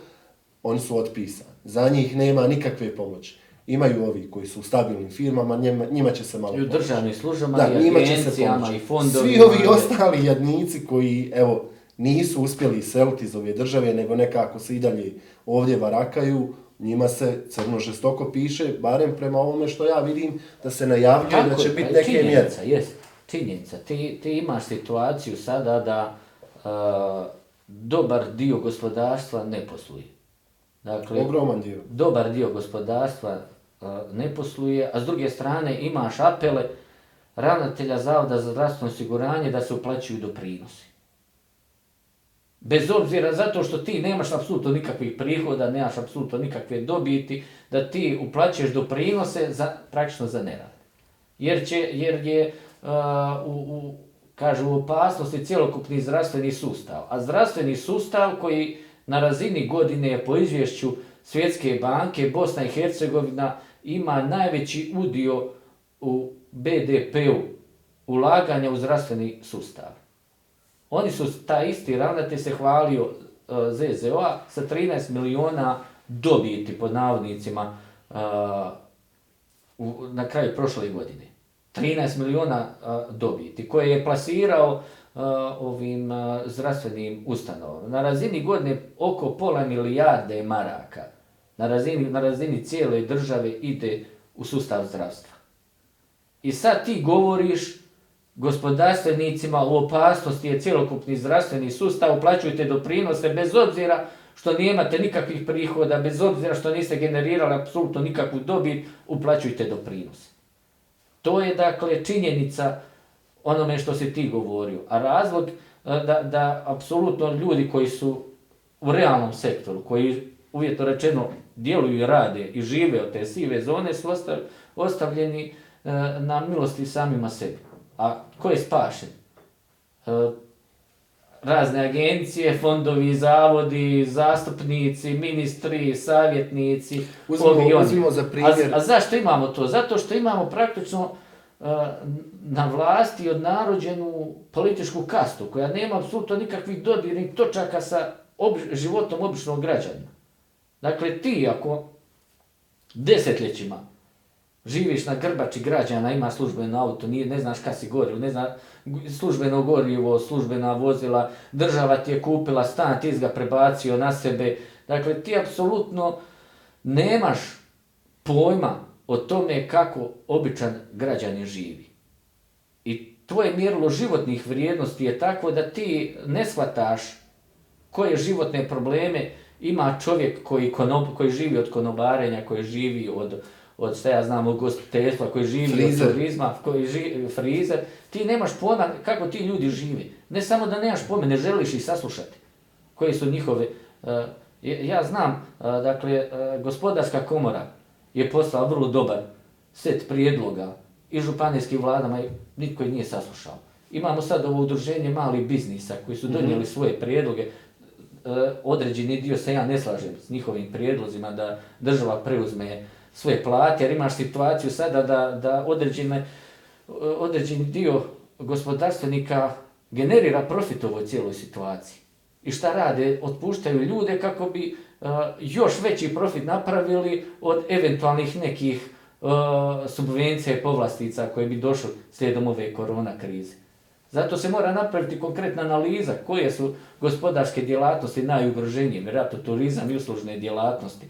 oni su otpisani. Za njih nema nikakve pomoći. Imaju ovi koji su u stabilnim firmama, njima, njima će se malo
I u
pomoći.
državnim službama,
Da,
i agencijama,
pomoći.
i fondovima.
Svi ovi ostali jadnici koji, evo, nisu uspjeli iseliti iz ove države, nego nekako se i dalje ovdje varakaju, njima se crno žestoko piše, barem prema ovome što ja vidim, da se najavljuje da će biti
pa
neke mjere.
činjenica, Jest, činjenica. Ti, ti imaš situaciju sada da a, dobar dio gospodarstva ne posluje. Dakle,
Ogroman dio.
dobar dio gospodarstva a, ne posluje, a s druge strane imaš apele ravnatelja Zavoda za zdravstveno osiguranje da se uplaćuju doprinosi. Bez obzira zato što ti nemaš apsolutno nikakvih prihoda, nemaš apsolutno nikakve dobiti, da ti uplaćuješ doprinose za, praktično za nerad. Jer, će, jer je uh, u, u, kažu, u opasnosti cjelokupni zdravstveni sustav. A zdravstveni sustav koji na razini godine je po izvješću Svjetske banke, Bosna i Hercegovina ima najveći udio u BDP-u ulaganja u zdravstveni sustav. Oni su, ta isti ravnatelj se hvalio uh, ZZO-a sa 13 miliona dobiti pod navodnicima uh, u, na kraju prošle godine. 13 miliona uh, dobiti koje je plasirao uh, ovim uh, zdravstvenim ustanovama. Na razini godine oko pola milijarde maraka na razini, na razini cijele države ide u sustav zdravstva. I sad ti govoriš gospodarstvenicima u opasnosti je cjelokupni zdravstveni sustav, uplaćujte doprinose bez obzira što nemate nikakvih prihoda, bez obzira što niste generirali apsolutno nikakvu dobit, uplaćujte doprinose. To je dakle činjenica onome što si ti govorio. A razlog e, da, da apsolutno ljudi koji su u realnom sektoru, koji uvjetno rečeno djeluju i rade i žive od te sive zone, su ostavljeni e, na milosti samima sebi. A ko je spašen? E, razne agencije, fondovi, zavodi, zastupnici, ministri, savjetnici,
uzmimo, ovi oni. Uzmimo za primjer.
A, a zašto imamo to? Zato što imamo praktično uh, na vlasti odnarođenu političku kastu koja nema apsolutno nikakvih dodirnih točaka sa obi, životom običnog građana. Dakle, ti ako desetljećima živiš na grbači građana, ima službeno auto, nije, ne znaš kada si gorio, ne znaš službeno gorivo, službena vozila, država ti je kupila stan, ti ga prebacio na sebe. Dakle, ti apsolutno nemaš pojma o tome kako običan građanin živi. I tvoje mjerilo životnih vrijednosti je tako da ti ne shvataš koje životne probleme ima čovjek koji, konob, koji živi od konobarenja, koji živi od, od sve ja znam, od gostiteljstva, koji živi frizer. od turizma, koji živi, frizer, ti nemaš pojma kako ti ljudi živi. Ne samo da nemaš pojma, ne želiš ih saslušati. Koje su njihove... Uh, ja znam, uh, dakle, uh, gospodarska komora je poslala vrlo dobar set prijedloga i županijskim vladama i nitko ih nije saslušao. Imamo sad ovo udruženje malih biznisa koji su donijeli mm -hmm. svoje prijedloge. E, određeni dio se ja ne slažem s njihovim prijedlozima da država preuzme svoje plate, jer imaš situaciju sada da, da određene, određeni dio gospodarstvenika generira profit u ovoj cijeloj situaciji. I šta rade? Otpuštaju ljude kako bi uh, još veći profit napravili od eventualnih nekih uh, subvencija i povlastica koje bi došli slijedom ove korona krize. Zato se mora napraviti konkretna analiza koje su gospodarske djelatnosti najugroženije, vjerojatno turizam i uslužne djelatnosti.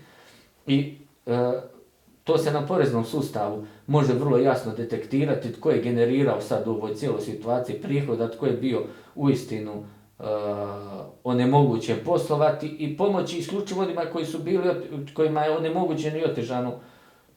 I e, to se na poreznom sustavu može vrlo jasno detektirati tko je generirao sad u ovoj cijeloj situaciji prihoda, tko je bio u istinu e, onemogućen poslovati i pomoći isključivo onima koji su bili, kojima je onemogućeno i otežano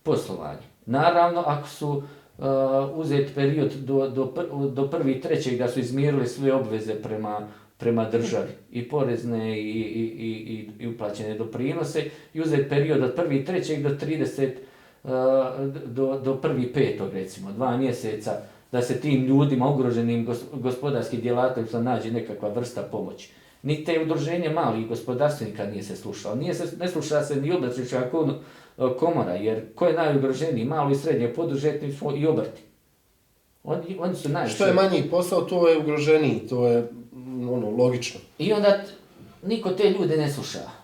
poslovanje. Naravno, ako su uh, uzeti period do, do, do prvi trećeg da su izmirili sve obveze prema, prema državi i porezne i, i, i, i, i uplaćene doprinose i uzeti period od prvi trećeg do 30 do, do prvi petog recimo, dva mjeseca da se tim ljudima ugroženim gospodarskim djelatnostima nađe nekakva vrsta pomoći. Ni te udruženje malih gospodarstvenika nije se slušao. Nije se, ne sluša se ni obrtnička komora, jer ko je najugroženiji, malo i srednje podužetništvo i obrti. Oni, oni su najviše.
Što je manji posao, to je ugroženiji, to je ono, logično.
I onda niko te ljude ne sluša.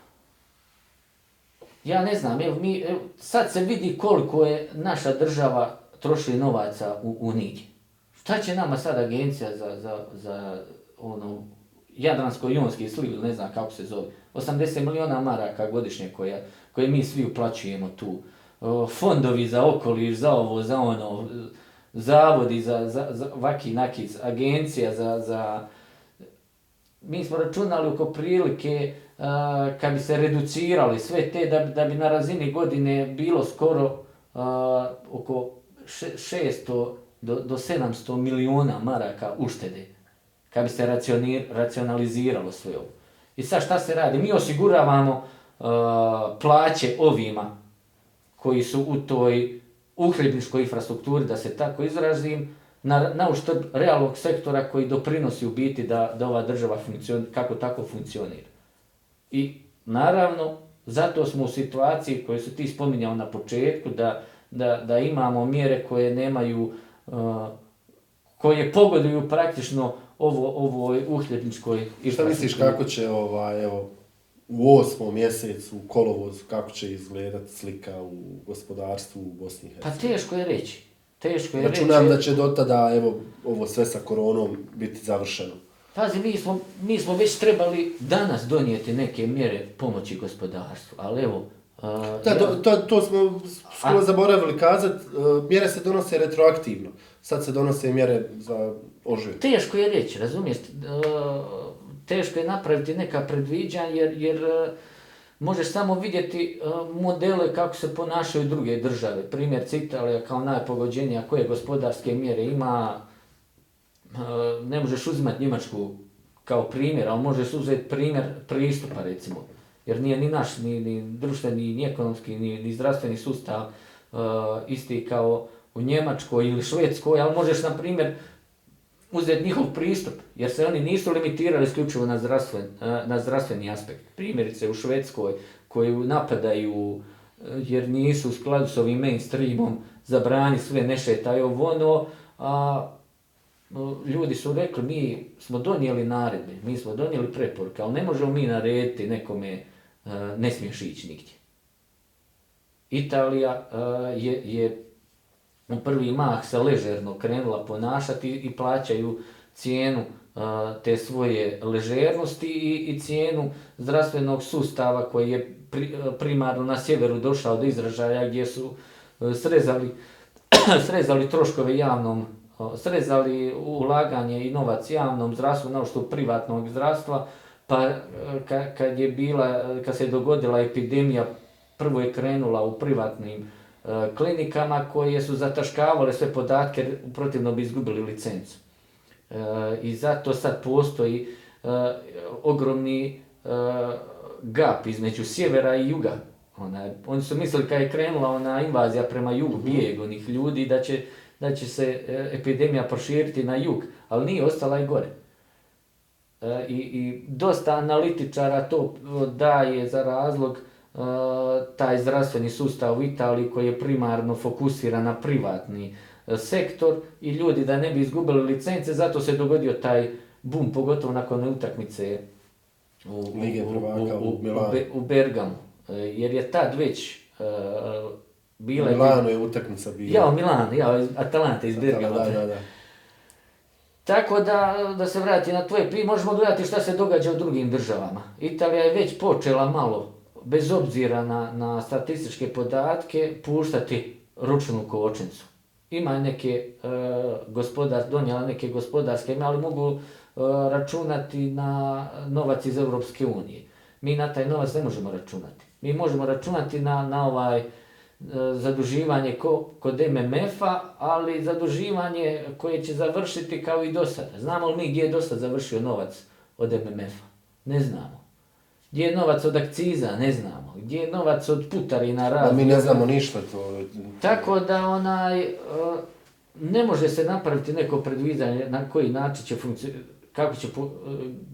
Ja ne znam, evo, mi, evo, sad se vidi koliko je naša država troši novaca u, u Nidji. Šta će nama sad agencija za, za, za ono, Jadransko-Jonski sliv, ne znam kako se zove, 80 miliona maraka godišnje koja, koje mi svi uplaćujemo tu. Fondovi za okoliš, za ovo, za ono, zavodi za, za, za vaki nakic, agencija za, za... Mi smo računali oko prilike Eh, kad bi se reducirali sve te da, da bi na razini godine bilo skoro uh, oko 600 do, do 700 miliona maraka uštede kad bi se racionaliziralo sve ovo. I sad šta se radi? Mi osiguravamo uh, plaće ovima koji su u toj uhljebničkoj infrastrukturi, da se tako izrazim, na, na uštrb realnog sektora koji doprinosi u biti da, da ova država funkcion, kako tako funkcionira. I naravno, zato smo u situaciji koju su ti spominjao na početku, da, da, da imamo mjere koje nemaju, uh, koje pogoduju praktično ovo ovo uhljebničkoj
i šta misliš kako će ovaj evo u osmom mjesecu u kolovozu kako će izgledati slika u gospodarstvu u Bosni i
Pa teško je reći. Teško je
Računam reći. Računam da će do tada evo ovo sve sa koronom biti završeno.
Pazi, mi smo, mi smo već trebali danas donijeti neke mjere pomoći gospodarstvu, ali evo... a,
Da,
ja-
to, to, to smo skoro zaboravili kazat, e, mjere se donose retroaktivno. Sad se donose mjere za ožujak.
Teško je reći, razumiješ? E, Teško je napraviti neka predviđanja jer, jer e, možeš samo vidjeti modele kako se ponašaju druge države. Primjer Italija kao najpogođenija koje gospodarske mjere ima, ne možeš uzimati Njemačku kao primjer, ali možeš uzeti primjer pristupa recimo. Jer nije ni naš, ni, ni društveni, ni ekonomski, ni, ni zdravstveni sustav uh, isti kao u Njemačkoj ili Švedskoj, ali možeš na primjer uzeti njihov pristup, jer se oni nisu limitirali isključivo na, zdravstven, na zdravstveni aspekt. Primjerice u Švedskoj koji napadaju e, jer nisu u skladu s ovim mainstreamom, zabrani sve ne šetaj ovo ono, a ljudi su rekli mi smo donijeli naredbe, mi smo donijeli preporuke, ali ne možemo mi narediti nekome e, ne smiješ ići nigdje. Italija e, je, je u prvi mah se ležerno krenula ponašati i plaćaju cijenu e, te svoje ležernosti i, i cijenu zdravstvenog sustava koji je pri, primarno na sjeveru došao do izražaja gdje su srezali, <clears throat> srezali troškove javnom, srezali ulaganje i novac javnom zdravstvu na što privatnog zdravstva, pa ka, kad je bila, kad se dogodila epidemija, prvo je krenula u privatnim e, klinikama koje su zataškavale sve podatke, protivno bi izgubili licencu. E, I zato sad postoji e, ogromni e, gap između sjevera i juga. Ona, oni su mislili kad je krenula ona invazija prema jugu, bijeg onih ljudi, da će, da će se e, epidemija proširiti na jug, ali nije ostala i gore. E, i, I dosta analitičara to daje za razlog e, taj zdravstveni sustav u Italiji koji je primarno fokusiran na privatni sektor i ljudi da ne bi izgubili licence, zato se dogodio taj bum, pogotovo nakon utakmice u, u, u, u,
u
u, u Bergamu. Jer je tad već bila...
Milano je utakmica bila.
Ja, u Milanu, ja, Atalanta iz Bergama.
Da, da, da.
Tako da, da se vrati na tvoje pri, možemo gledati šta se događa u drugim državama. Italija je već počela malo, bez obzira na, na statističke podatke, puštati ručnu kočnicu. Ima neke e, gospodar, donijela neke gospodarske, ali mogu e, računati na novac iz Europske unije. Mi na taj novac ne možemo računati. Mi možemo računati na, na ovaj zaduživanje ko, kod MMF-a, ali zaduživanje koje će završiti kao i do sada. Znamo li mi gdje je do sada završio novac od MMF-a? Ne znamo. Gdje je novac od akciza? Ne znamo. Gdje je novac od putarina
A
raznih?
mi ne znamo ništa to.
Tako da onaj, e, ne može se napraviti neko predviđanje na koji način će funkcionirati, kako će po- e,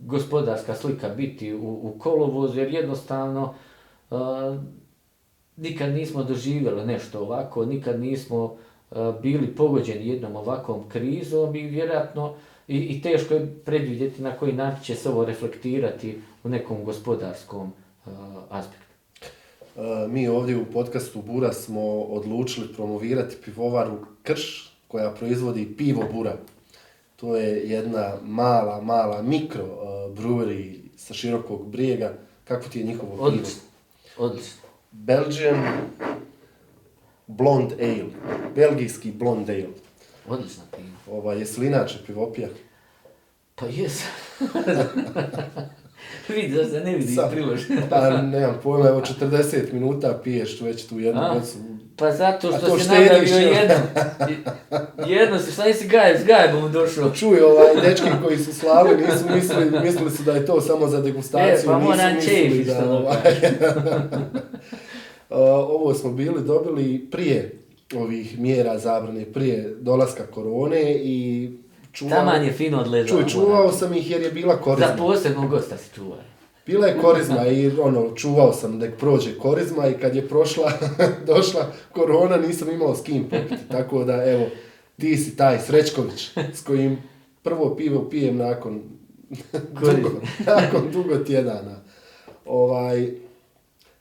gospodarska slika biti u, u kolovozu, jer jednostavno e, nikad nismo doživjeli nešto ovako, nikad nismo e, bili pogođeni jednom ovakvom krizom i vjerojatno i, i teško je predvidjeti na koji način će se ovo reflektirati u nekom gospodarskom e, aspektu.
E, Mi ovdje u podcastu Bura smo odlučili promovirati pivovaru Krš koja proizvodi pivo Bura. To je jedna mala, mala mikro uh, brewery sa širokog brijega. Kako ti je njihovo pivo?
Odlično, odlično.
Belgian Blonde Ale. Belgijski Blonde Ale.
Odlično pivo.
Ova, jesi li inače pivopija?
Pa jes. <laughs> vidi da se ne vidi prilož. <laughs>
Pa nemam pojma, evo 40 minuta piješ već tu jednu bocu.
Pa zato što
to
si
jel?
jedno. <laughs> Jedno si, šta nisi gajeb, s gajebom došao.
Čuj, ovaj, dečki koji su slavili nisu mislili, mislili su da je to samo za degustaciju.
E, pa moram
mislili
čefić
da, ovaj, Ovo smo bili dobili prije ovih mjera zabrane, prije dolaska korone i čuvao,
Taman je fino odlezao.
čuj, čuvao sam ih jer je bila
Za
korizma.
posebnog gosta si čuvaj.
Bila je korizma i ono, čuvao sam nek prođe korizma i kad je prošla, <laughs> došla korona nisam imao s kim popiti. Tako da evo, ti si taj Srećković s kojim prvo pivo pijem nakon <laughs> dugo, nakon dugo tjedana. Ovaj,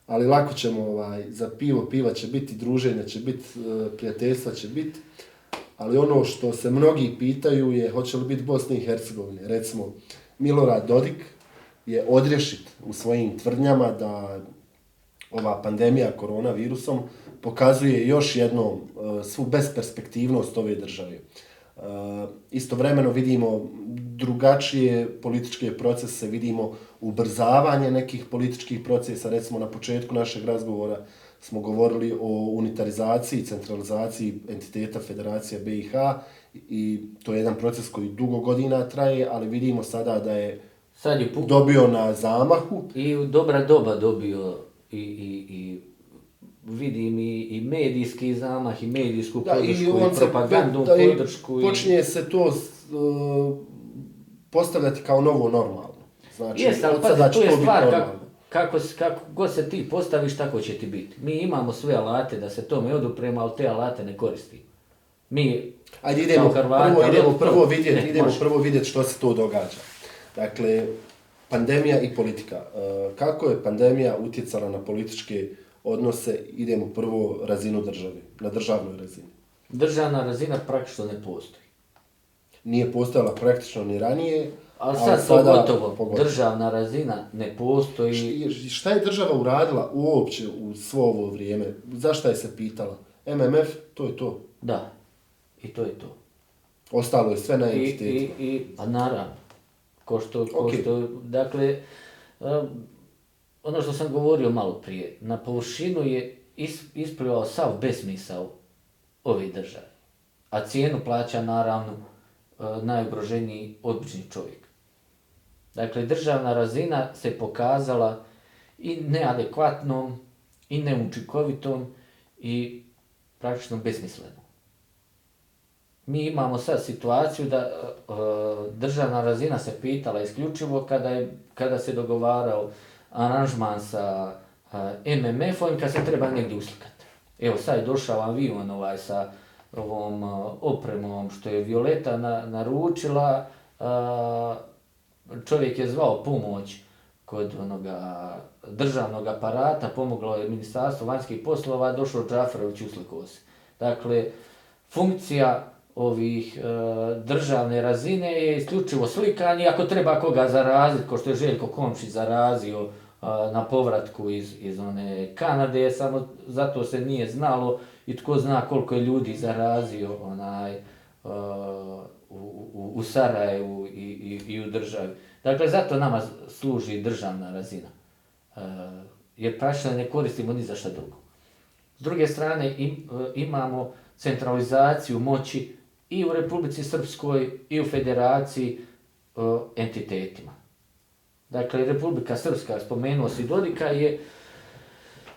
ali lako ćemo ovaj, za pivo, piva će biti, druženja će biti, e, prijateljstva će biti. Ali ono što se mnogi pitaju je hoće li biti Bosne i Hercegovine. Recimo, Milorad Dodik je odrješit u svojim tvrdnjama da ova pandemija koronavirusom pokazuje još jednom e, svu besperspektivnost ove države. Uh, istovremeno vidimo drugačije političke procese, vidimo ubrzavanje nekih političkih procesa, recimo na početku našeg razgovora smo govorili o unitarizaciji, centralizaciji entiteta Federacija BiH i to je jedan proces koji dugo godina traje, ali vidimo sada da je,
Sad je
dobio na zamahu.
i u dobra doba dobio i, i, i vidim i, i medijski zamah i medijsku
Da,
podršku i,
se-
propagandu
da, i
podršku i
Počinje se to uh, postavljati kao novo normalno. Znači,
Jeste, ali je
to biti
stvar kako, kako, kako god se ti postaviš, tako će ti biti. Mi imamo sve alate da se tome odupremo, ali te alate ne koristimo. Mi,
Ajde idemo,
kao Hrvati,
prvo, idemo prvo vidjeti, <laughs>
ne,
idemo
može.
prvo vidjeti što se to događa. Dakle, pandemija i politika. Uh, Kako je pandemija utjecala na političke odnose, idemo prvo razinu države, na državnoj razini.
državna razina praktično ne postoji.
Nije postojala praktično ni ranije,
Ali
ali
sad pogotovo, državna razina ne postoji.
Šta je država uradila uopće u svo ovo vrijeme? Zašto je se pitala? MMF, to je to.
Da, i to je to.
Ostalo je sve na
I,
entitetima.
i, i, pa naravno, ko što, ko
Ok.
što, dakle, ono što sam govorio malo prije, na površinu je is, isplivao sav besmisao ove države. A cijenu plaća naravno uh, najugroženiji obični čovjek. Dakle, državna razina se pokazala i neadekvatnom, i neučinkovitom, i praktično besmislenom. Mi imamo sad situaciju da e, e, državna razina se pitala isključivo kada, je, kada se dogovarao aranžman sa uh, MMF-om kad se treba negdje uslikati. Evo sad je došao avion ovaj sa ovom uh, opremom što je Violeta na, naručila, uh, čovjek je zvao pomoć kod onoga državnog aparata, pomoglo je ministarstvo vanjskih poslova, došao Džaferović uslikao se. Dakle, funkcija ovih e, državne razine je isključivo slikanje, ako treba koga zaraziti, ko što je Željko Komšić zarazio na povratku iz, iz one Kanade, samo zato se nije znalo i tko zna koliko je ljudi zarazio onaj, uh, u, u, u Sarajevu i, i, i u državi. Dakle, zato nama služi državna razina. Uh, jer praktično ne koristimo ni za šta drugo. S druge strane im, imamo centralizaciju moći i u Republici Srpskoj i u federaciji e, entitetima. Dakle, Republika Srpska, spomenuo si Dodika, je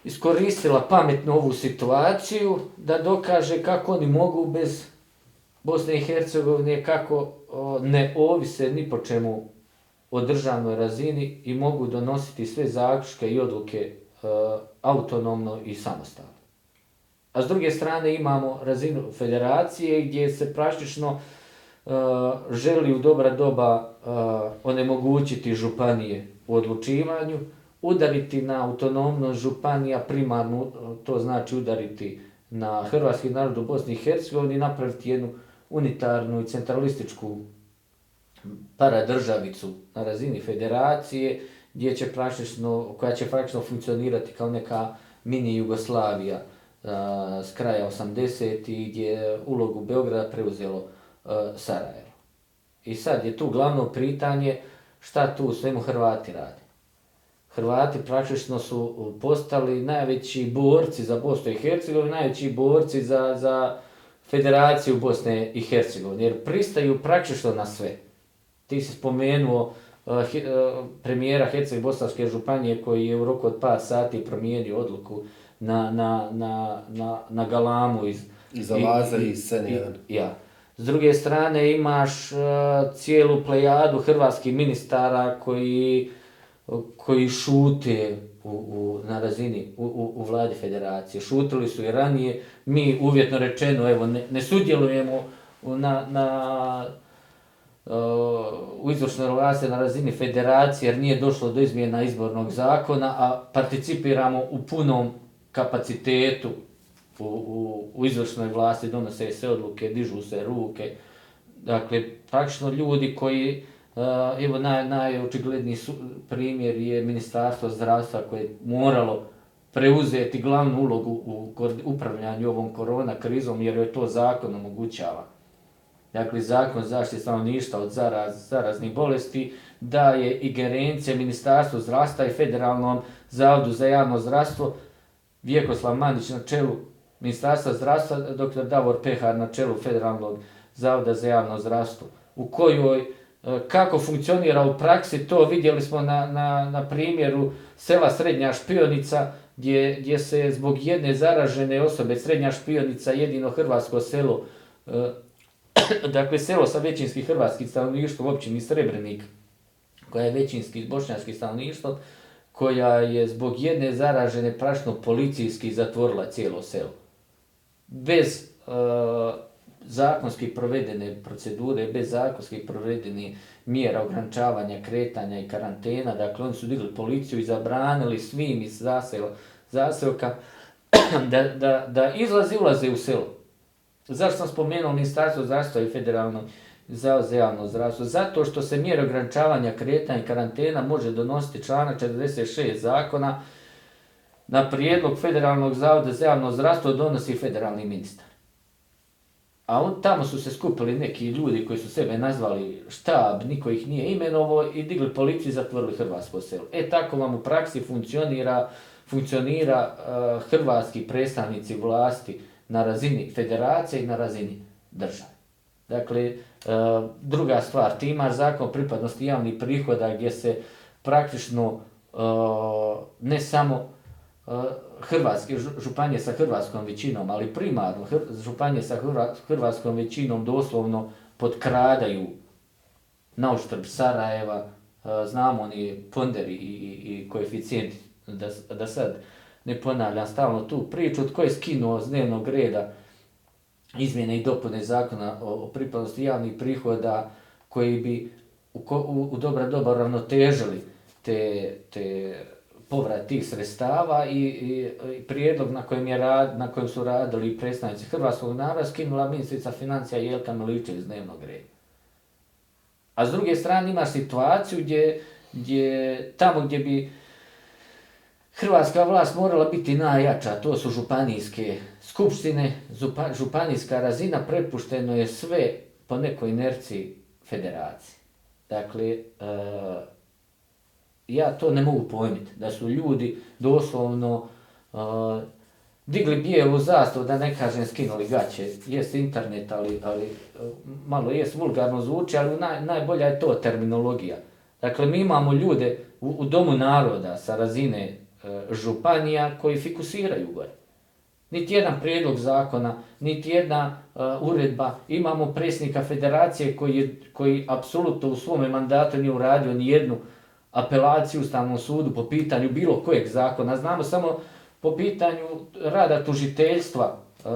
iskoristila pametno ovu situaciju da dokaže kako oni mogu bez Bosne i Hercegovine, kako o, ne ovise ni po čemu o državnoj razini i mogu donositi sve zaključke i odluke e, autonomno i samostalno. A s druge strane imamo razinu federacije gdje se praktično e, Eh, želi u dobra doba eh, onemogućiti županije u odlučivanju, udariti na autonomnost županija primarnu, eh, to znači udariti na hrvatski narod u Bosni i Hercegovini i napraviti jednu unitarnu i centralističku paradržavicu na razini federacije gdje će praktično, koja će praktično funkcionirati kao neka mini Jugoslavija a, s kraja 80. i gdje je ulogu Beograda preuzelo a, Sarajevo. I sad je tu glavno pitanje šta tu u svemu Hrvati rade. Hrvati praktično su postali najveći borci za Bosnu i Hercegovinu, najveći borci za, za Federaciju Bosne i Hercegovine, jer pristaju praktično na sve. Ti si spomenuo uh, he, uh, premijera Herceg-Bosanske županije koji je u roku od par sati promijenio odluku na, na, na, na, na Galamu iz,
Iz Avaza i Sen
i-
jedan.
Ja. S druge strane imaš uh, cijelu plejadu hrvatskih ministara koji, koji šute u, u, na razini u, u, u vladi federacije. Šutili su i ranije, mi uvjetno rečeno evo, ne, ne sudjelujemo na, na uh, u izvršnoj vlasti na razini federacije jer nije došlo do izmjena izbornog zakona, a participiramo u punom kapacitetu u, u, u izvršnoj vlasti, donose se odluke, dižu se ruke. Dakle, praktično ljudi koji e, evo naj, najočigledniji su, primjer je ministarstvo zdravstva koje je moralo preuzeti glavnu ulogu u upravljanju ovom korona krizom jer je to zakon omogućava. Dakle, zakon zaštite stanovništva od zaraz, zaraznih bolesti daje ingerencije Ministarstvu zdravstva i Federalnom zavodu za javno zdravstvo Vjekoslav Mandić na čelu Ministarstva zdravstva, dr. Davor Pehar na čelu Federalnog zavoda za javno zdravstvo, u kojoj e, kako funkcionira u praksi, to vidjeli smo na, na, na primjeru sela Srednja Špionica, gdje, gdje se zbog jedne zaražene osobe, Srednja Špionica, jedino hrvatsko selo, e, <coughs> dakle selo sa većinskim hrvatskim stanovništvom u općini Srebrenik, koja je većinski bošnjački stanovništvo, koja je zbog jedne zaražene prašno policijski zatvorila cijelo selo. Bez e, zakonski provedene procedure, bez zakonski provedene mjera ograničavanja, kretanja i karantena, dakle oni su digli policiju i zabranili svim iz zasela, zaselka <clears throat> da, da, da izlaze i ulaze u selo. Zašto sam spomenuo ministarstvo zdravstva i federalno za javno zdravstvo? Zato što se mjera ograničavanja, kretanja i karantena može donositi članak 46 zakona na prijedlog federalnog zavoda za javno zdravstvo donosi federalni ministar. A on, tamo su se skupili neki ljudi koji su sebe nazvali štab, niko ih nije imenovo i digli policiju i zatvorili Hrvatsko selo. E tako vam u praksi funkcionira, funkcionira uh, hrvatski predstavnici vlasti na razini federacije i na razini države. Dakle, uh, druga stvar, ti imaš zakon pripadnosti javnih prihoda gdje se praktično uh, ne samo Eh, hrvatske županije sa hrvatskom većinom, ali primarno županije sa hrvatskom većinom doslovno podkradaju na uštrb Sarajeva, eh, znamo oni ponderi i, i, i koeficijenti, da, da sad ne ponavljam stalno tu priču, od koje skinuo z dnevnog reda izmjene i dopune zakona o, o pripadnosti javnih prihoda koji bi u, u, u dobra doba ravnotežili te, te povrat tih sredstava i, i, i prijedlog na kojem, je rad, na kojem su radili predstavnici Hrvatskog naroda skinula ministrica financija Jelka Miliče iz dnevnog reda. A s druge strane ima situaciju gdje, gdje tamo gdje bi Hrvatska vlast morala biti najjača, to su županijske skupštine, županijska razina, prepušteno je sve po nekoj inerciji federacije. Dakle, uh, ja to ne mogu pojmiti, da su ljudi doslovno uh, digli bijelu zastavu, da ne kažem skinuli gaće, jest internet, ali, ali uh, malo jest vulgarno zvuči, ali naj, najbolja je to terminologija. Dakle, mi imamo ljude u, u domu naroda sa razine uh, županija koji fikusiraju gore. Niti jedan prijedlog zakona, niti jedna uh, uredba. Imamo presnika federacije koji, je, koji apsolutno u svome mandatu nije uradio ni jednu uh, apelaciju Ustavnom sudu po pitanju bilo kojeg zakona. Znamo samo po pitanju rada tužiteljstva e,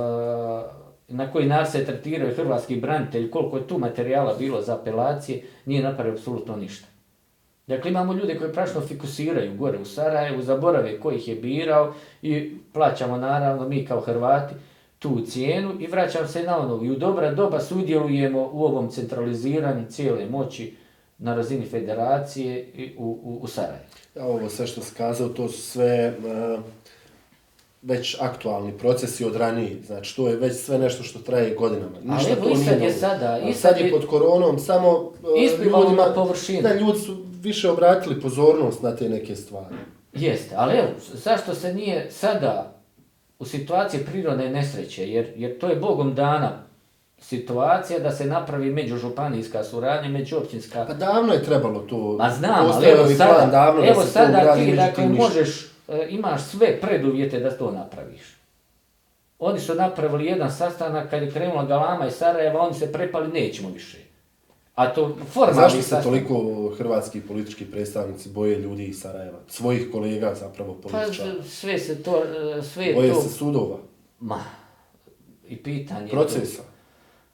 na koji nas se tretiraju hrvatski branitelj, koliko je tu materijala bilo za apelacije, nije napravio apsolutno ništa. Dakle, imamo ljude koji prašno fikusiraju gore u Sarajevu, zaborave ko ih je birao i plaćamo naravno mi kao Hrvati tu cijenu i vraćam se na ono. I u dobra doba sudjelujemo u ovom centraliziranju cijele moći na razini federacije i u, u, u Sarajevu.
Ja, ovo sve što se kazao, to su sve uh, već aktualni procesi od ranije. Znači, to je već sve nešto što traje godinama.
Ništa Ali evo, i sad je sada.
I sad je pod koronom, samo uh, ljudima, površinu. Da, ljudi su više obratili pozornost na te neke stvari.
Jeste, ali evo, zašto se nije sada u situaciji prirodne nesreće, jer, jer to je Bogom dana situacija da se napravi međužupanijska suradnja, međuopćinska...
Pa davno je trebalo to.
Ma znam, ali evo sada, plan, davno evo da sada ti dakle, možeš, e, imaš sve preduvjete da to napraviš. Oni su napravili jedan sastanak kad je krenula Galama i Sarajeva, oni se prepali, nećemo više. A to formalni
Zašto se toliko hrvatski politički predstavnici boje ljudi iz Sarajeva? Svojih kolega zapravo političara?
Pa sve se to... E, sve
boje
to...
se sudova?
Ma, i pitanje...
Procesa?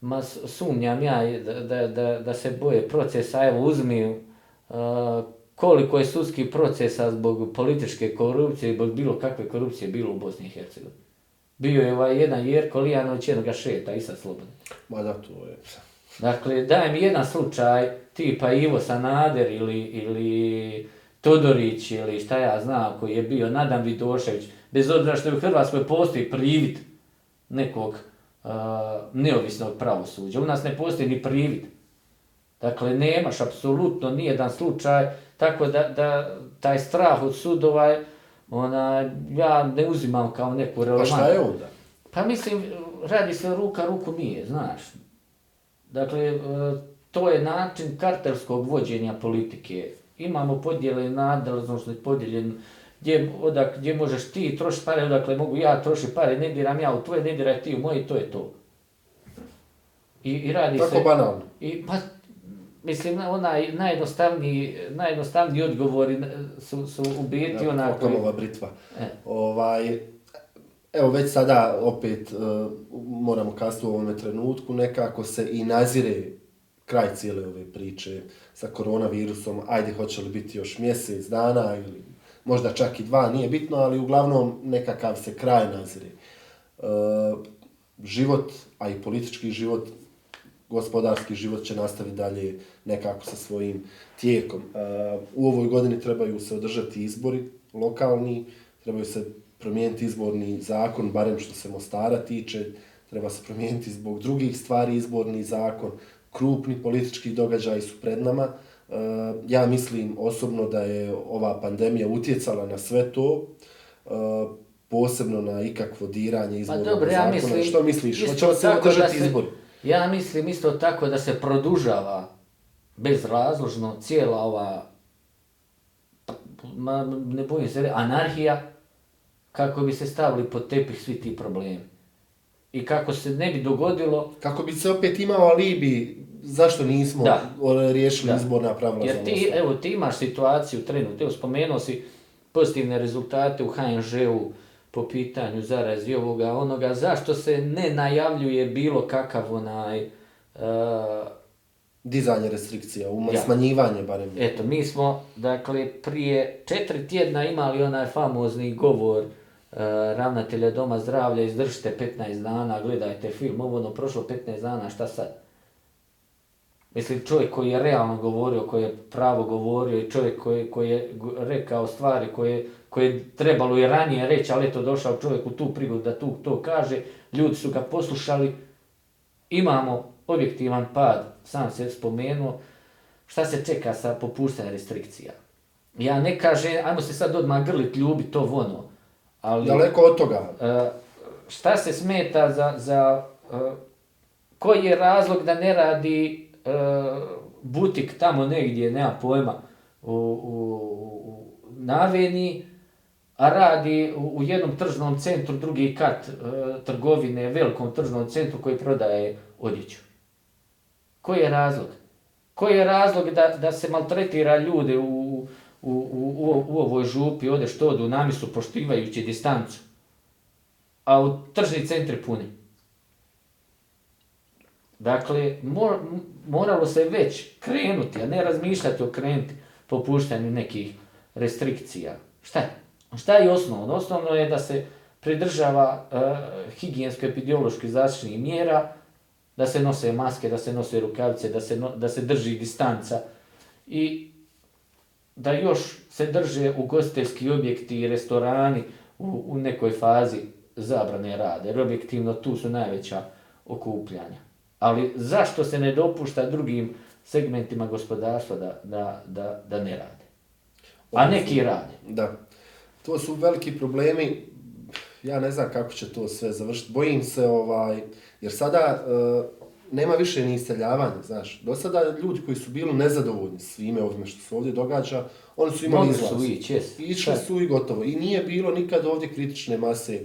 Ma sumnjam ja da, da, da, da se boje procesa, evo uzmi uh, koliko je sudski procesa zbog političke korupcije, zbog bilo kakve korupcije bilo u Bosni i Hercegovini. Bio je ovaj jedan Jerko Lijanović, jednog šeta i sad slobodno.
Ma da, to je...
Dakle, daj mi jedan slučaj, tipa Ivo Sanader ili, ili Todorić ili šta ja znam, koji je bio Nadam Vidošević, bez obzira što je u Hrvatskoj postoji privid nekog uh, neovisnog pravosuđa. U nas ne postoji ni privid. Dakle, nemaš apsolutno nijedan slučaj, tako da, da taj strah od sudova, ona, ja ne uzimam kao neku relevantnu.
Pa šta je onda?
Pa mislim, radi se ruka ruku nije, znaš. Dakle, e, to je način kartelskog vođenja politike. Imamo podjele nadležnosti, podijeljen gdje, odak, gdje možeš ti trošiti pare, odakle mogu ja trošiti pare, ne diram ja u tvoje, ne diraj ti u moje, to je to. I, i radi
Tako
se...
banalno.
I, pa, mislim, onaj najjednostavniji, najjednostavniji odgovori su, su u biti
Ja,
onako...
Okamova britva.
E.
Ovaj, evo već sada opet uh, moramo kasti u ovome trenutku, nekako se i nazire kraj cijele ove priče sa koronavirusom, ajde hoće li biti još mjesec dana ili možda čak i dva, nije bitno, ali uglavnom nekakav se kraj nazire. E, život, a i politički život, gospodarski život će nastaviti dalje nekako sa svojim tijekom. Uh, u ovoj godini trebaju se održati izbori lokalni, trebaju se promijeniti izborni zakon, barem što se Mostara tiče, treba se promijeniti zbog drugih stvari izborni zakon, krupni politički događaji su pred nama. Uh, ja mislim osobno da je ova pandemija utjecala na sve to, uh, posebno na ikakvo diranje
Pa
izbornog
dobro, ja mislim...
Što misliš? Hoće se održati izbori?
Ja mislim isto tako da se produžava bezrazložno cijela ova, ma, ne bojim se, anarhija, kako bi se stavili pod tepih svi ti problemi. I kako se ne bi dogodilo,
Kako bi se opet imao alibi zašto nismo
Da.
o- riješili
Da.
izborna pravila
jer ti, evo, ti imaš situaciju trenutno, evo, spomenuo si pozitivne rezultate u HNŽ-u po pitanju zarazi ovoga, onoga, zašto se ne najavljuje bilo kakav onaj, uh,
Dizanje restrikcija, um,
Ja.
smanjivanje barem.
Eto, mi smo, dakle, prije četiri tjedna imali onaj famozni govor e, ravnatelja Doma zdravlja, izdržite 15 dana, gledajte film, ovo ono, prošlo 15 dana, šta sad? Mislim, čovjek koji je realno govorio, koji je pravo govorio i čovjek koji, koji je rekao stvari koje, koje je trebalo i ranije reći, ali eto došao čovjek u tu prigodu da tu to kaže, ljudi su ga poslušali, imamo objektivan pad, sam se spomenuo, šta se čeka sa popuštanjem restrikcija. Ja ne kažem, ajmo se sad odmah grlit, ljubit to ono, ali
Daleko od toga.
e, šta se smeta za, za e, koji je razlog da ne radi e, butik tamo negdje, nema pojma, u, u, u Naveni, a radi u, u jednom tržnom centru, drugi kat e, trgovine, velikom tržnom centru koji prodaje odjeću. Koji je razlog? Koji je razlog da, da se maltretira ljude u, u, u, u, u ovoj župi, ode što odu u misu poštivajući distancu, a u tržni centri puni? Dakle, mor, moralo se već krenuti, a ne razmišljati o krenuti popuštanju nekih restrikcija. Šta je? Šta je osnovno? Osnovno je da se pridržava e, uh, higijensko-epidemioloških zaštitnih mjera, da se nose maske, da se nose rukavice, da se, no, da se drži distanca i da još se drže ugostiteljski objekti i restorani u, u nekoj fazi zabrane rada, jer objektivno tu su najveća okupljanja. Ali zašto se ne dopušta drugim segmentima gospodarstva da, da, da, da ne rade? A neki rade.
Da. To su veliki problemi. Ja ne znam kako će to sve završiti. Bojim se, ovaj, jer sada e, nema više ni iseljavanja, znaš. Do sada ljudi koji su bili nezadovoljni svime ovime što se ovdje događa, oni su imali
Mogli
izlaz.
su ići, jes.
Išli su i gotovo. I nije bilo nikad ovdje kritične mase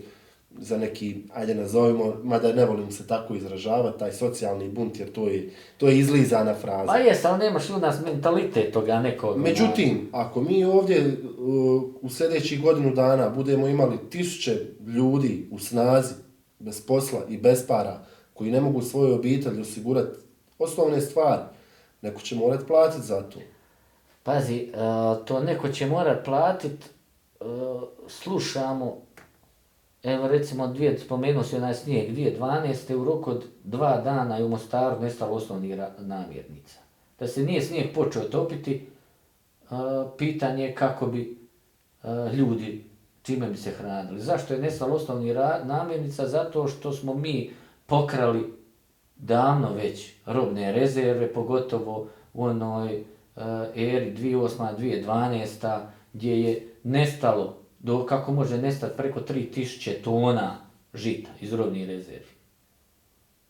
za neki, ajde nazovimo, mada ne volim se tako izražavati, taj socijalni bunt, jer to je, to je izlizana fraza.
Pa jes, ali nemaš u nas mentalitet toga nekog.
Međutim, ako mi ovdje uh, u sljedećih godinu dana budemo imali tisuće ljudi u snazi, bez posla i bez para, koji ne mogu svojoj obitelji osigurati osnovne stvari, neko će morati platiti za to.
Pazi, uh, to neko će morat platit, uh, slušamo evo recimo, dvije, spomenuo se onaj snijeg, 2012. u roku od dva dana je u Mostaru nestalo osnovnih namirnica. Da se nije snijeg počeo topiti, e, pitanje je kako bi e, ljudi, čime bi se hranili. Zašto je nestalo osnovnih namirnica? Zato što smo mi pokrali davno već robne rezerve, pogotovo u onoj e, eri 2008-2012 gdje je nestalo do kako može nestati preko 3000 tona žita iz robnih rezervi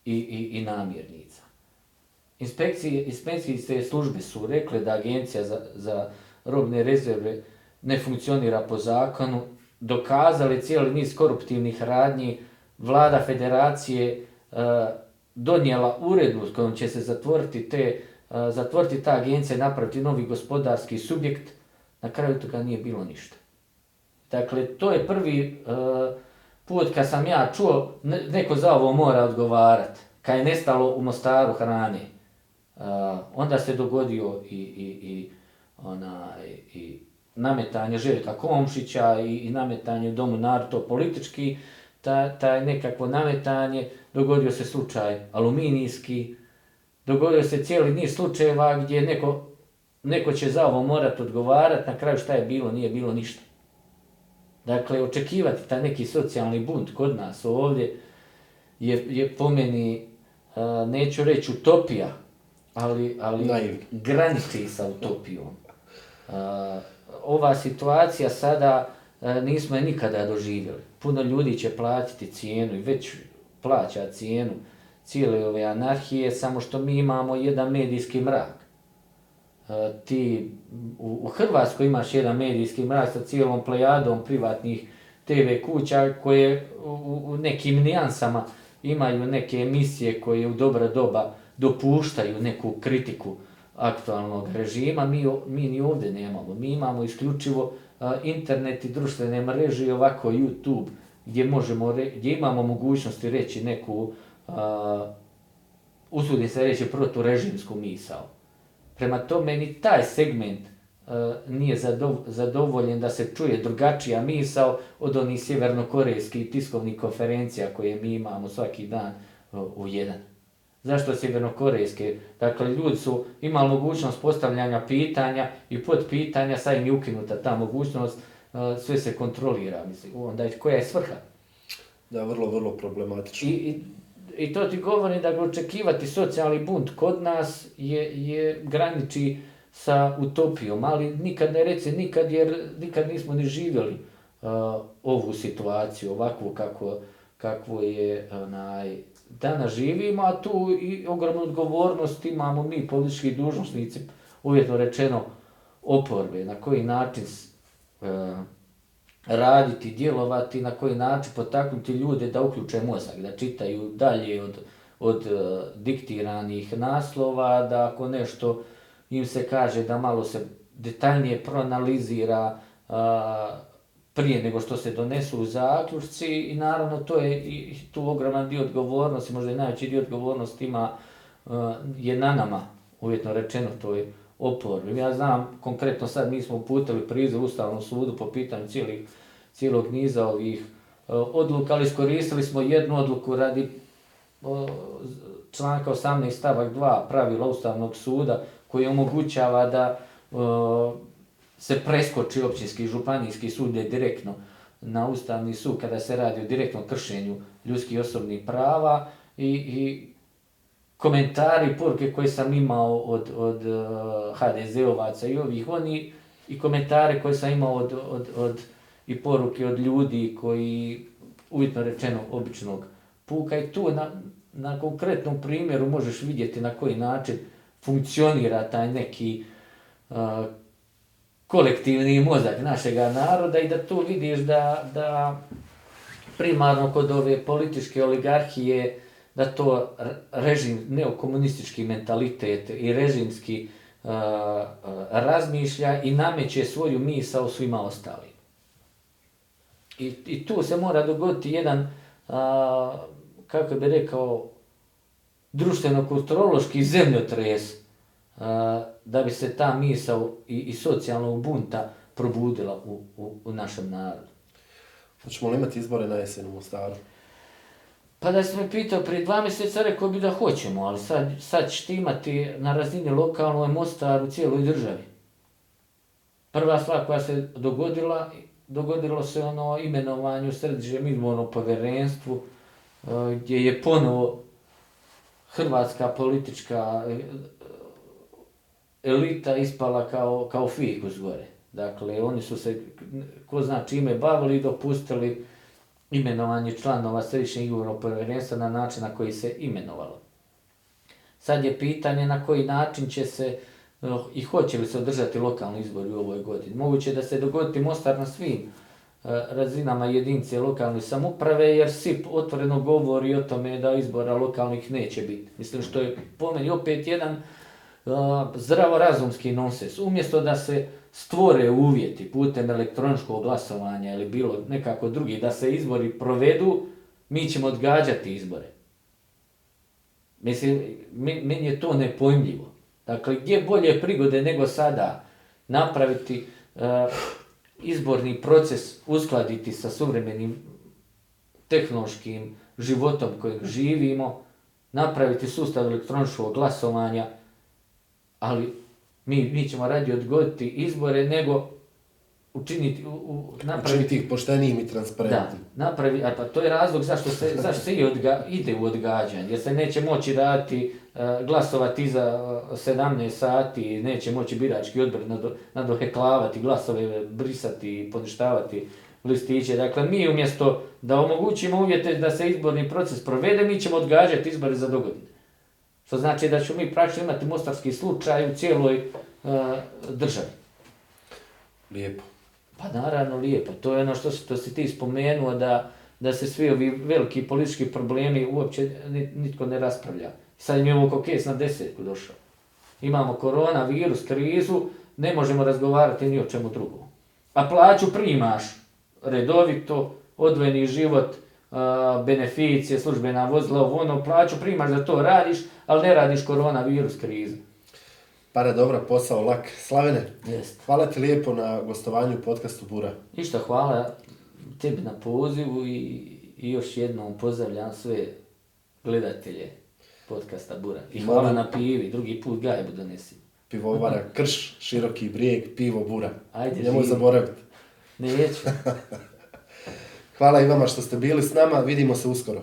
i, i, i namirnica. Inspekcije, inspekcijske službe su rekle da agencija za, za robne rezerve ne funkcionira po zakonu, dokazali cijeli niz koruptivnih radnji, vlada federacije uh, donijela uredbu s kojom će se zatvoriti, te, uh, zatvoriti ta agencija, napraviti novi gospodarski subjekt, na kraju toga nije bilo ništa. Dakle, to je prvi uh, put kad sam ja čuo, neko za ovo mora odgovarati, kad je nestalo u Mostaru hrane. Uh, onda se dogodio i, i, i, ona, i nametanje Željka Komšića i, i nametanje u Domu Narto politički, ta, taj nekakvo nametanje, dogodio se slučaj aluminijski, dogodio se cijeli niz slučajeva gdje neko, neko će za ovo morati odgovarati, na kraju šta je bilo, nije bilo ništa. Dakle, očekivati ta neki socijalni bunt kod nas ovdje je, je po meni, uh, neću reći utopija, ali, ali graniči sa utopijom. Uh, ova situacija sada uh, nismo je nikada doživjeli. Puno ljudi će platiti cijenu i već plaća cijenu cijele ove anarhije, samo što mi imamo jedan medijski mrak. E, ti u, u Hrvatskoj imaš jedan medijski mrak sa cijelom plejadom privatnih TV kuća koje u, u nekim nijansama imaju neke emisije koje u dobra doba dopuštaju neku kritiku aktualnog režima, mi, mi ni ovdje nemamo. Mi imamo isključivo a, internet i društvene mreže i ovako YouTube gdje, možemo re, gdje imamo mogućnosti reći neku, a, usudim se reći, proturežimsku misao. Prema tome, ni taj segment uh, nije zadov, zadovoljen da se čuje drugačija misao od onih sjevernokorejskih tiskovnih konferencija koje mi imamo svaki dan uh, u jedan. Zašto sjevernokorejske? Dakle, ljudi su imali mogućnost postavljanja pitanja i pod pitanja, sad im je ukinuta ta mogućnost, uh, sve se kontrolira. Mislim, onda koja je svrha?
Da, vrlo, vrlo problematično.
I, i I to ti govori da očekivati socijalni bunt kod nas je, je graniči sa utopijom, ali nikad ne reci nikad jer nikad nismo ni živjeli uh, ovu situaciju, ovakvu kako, kako je onaj, danas živimo, a tu i ogromnu odgovornost imamo mi, politički dužnosnici, uvjetno rečeno, oporbe, na koji način uh, raditi, djelovati, na koji način potaknuti ljude da uključe mozak, da čitaju dalje od, od uh, diktiranih naslova, da ako nešto im se kaže da malo se detaljnije proanalizira uh, prije nego što se donesu u zaključci i naravno to je i tu ogroman dio odgovornosti, možda i najveći dio odgovornosti ima uh, je na nama, uvjetno rečeno, to je oporbi. Ja znam, konkretno sad mi smo uputili prizor u Ustavnom sudu po pitanju cijelih, cijelog niza ovih e, odluka, ali iskoristili smo jednu odluku radi uh, članka 18 stavak 2 pravila Ustavnog suda koji omogućava da e, se preskoči općinski županijski sud direktno na Ustavni sud kada se radi o direktnom kršenju ljudskih osobnih prava i, i komentari, poruke koje sam imao od, od eh, uh, HDZ-ovaca i ovih, oni i komentare koje sam imao od, od, od, i poruke od ljudi koji, uvjetno rečeno, običnog puka. I tu na, na konkretnom primjeru možeš vidjeti na koji način funkcionira taj neki uh, kolektivni mozak našega naroda i da tu vidiš da, da primarno kod ove političke oligarhije da to režim, neokomunistički mentalitet i režimski uh, uh, razmišlja i nameće svoju misao svima ostali. I, I tu se mora dogoditi jedan, uh, kako bi rekao, društveno-kulturološki zemljotres uh, da bi se ta misao i, i socijalnog bunta probudila u, u, u našem narodu.
Hoćemo li imati izbore na jesen u Mostaru?
Pa da si me pitao prije dva mjeseca, rekao bi da hoćemo, ali sad, sad ćete imati na razini lokalnoj Mostar u cijeloj državi. Prva stvar koja se dogodila, dogodilo se ono imenovanje u središnjem izbornom povjerenstvu, e, gdje je ponovo hrvatska politička e, elita ispala kao, kao fikus gore. Dakle, oni su se, ko zna čime, bavili i dopustili imenovanje članova središnjeg izbornog povjerenstva na način na koji se imenovalo. Sad je pitanje na koji način će se eh, i hoće li se održati lokalni izbori u ovoj godini. Moguće da se dogoditi Mostar na svim eh, razinama jedinice lokalne samuprave, jer SIP otvoreno govori o tome da izbora lokalnih neće biti. Mislim što je po meni opet jedan uh, zdravorazumski nonsens. Umjesto da se stvore uvjeti putem elektroničkog glasovanja ili bilo nekako drugi, da se izbori provedu, mi ćemo odgađati izbore. Mislim, meni je to nepojmljivo. Dakle, gdje bolje prigode nego sada napraviti uh, izborni proces, uskladiti sa suvremenim tehnološkim životom kojeg živimo, napraviti sustav elektroničkog glasovanja, ali mi, mi ćemo radi odgoditi izbore nego učiniti, u, u,
napraviti... Učiniti ih poštenijim i transparentnim.
Da, napravi, a pa to je razlog zašto se, <laughs> zašto se i odga, ide u odgađanje, jer se neće moći dati uh, glasovati iza 17 sati, neće moći birački odbor nadoheklavati glasove, brisati, poništavati listiće. Dakle, mi umjesto da omogućimo uvjete da se izborni proces provede, mi ćemo odgađati izbore za dogodine. Što znači da ćemo mi praktično imati mostarski slučaj u cijeloj uh, državi.
Lijepo.
Pa naravno lijepo. To je ono što, što si ti spomenuo da, da se svi ovi veliki politički problemi uopće nitko ne raspravlja. Sad im je ovo kokes na desetku došao. Imamo korona, virus, krizu, ne možemo razgovarati ni o čemu drugom. A plaću primaš redovito, odvojeni život, beneficije, službena vozila, ovo ono, plaću primaš da to radiš, ali ne radiš korona, virus, krizu.
Para dobra, posao, lak. Slavene,
Jest.
hvala ti lijepo na gostovanju u podcastu Bura.
Išto hvala tebi na pozivu i, i još jednom pozdravljam sve gledatelje podcasta Bura. I hvala Molim. na pivi, drugi put gajbu donesi.
Pivovara Krš, Široki brijeg, pivo Bura.
Ajde,
Nemoj zaboraviti.
Neću. <laughs>
hvala i vama što ste bili s nama, vidimo se uskoro.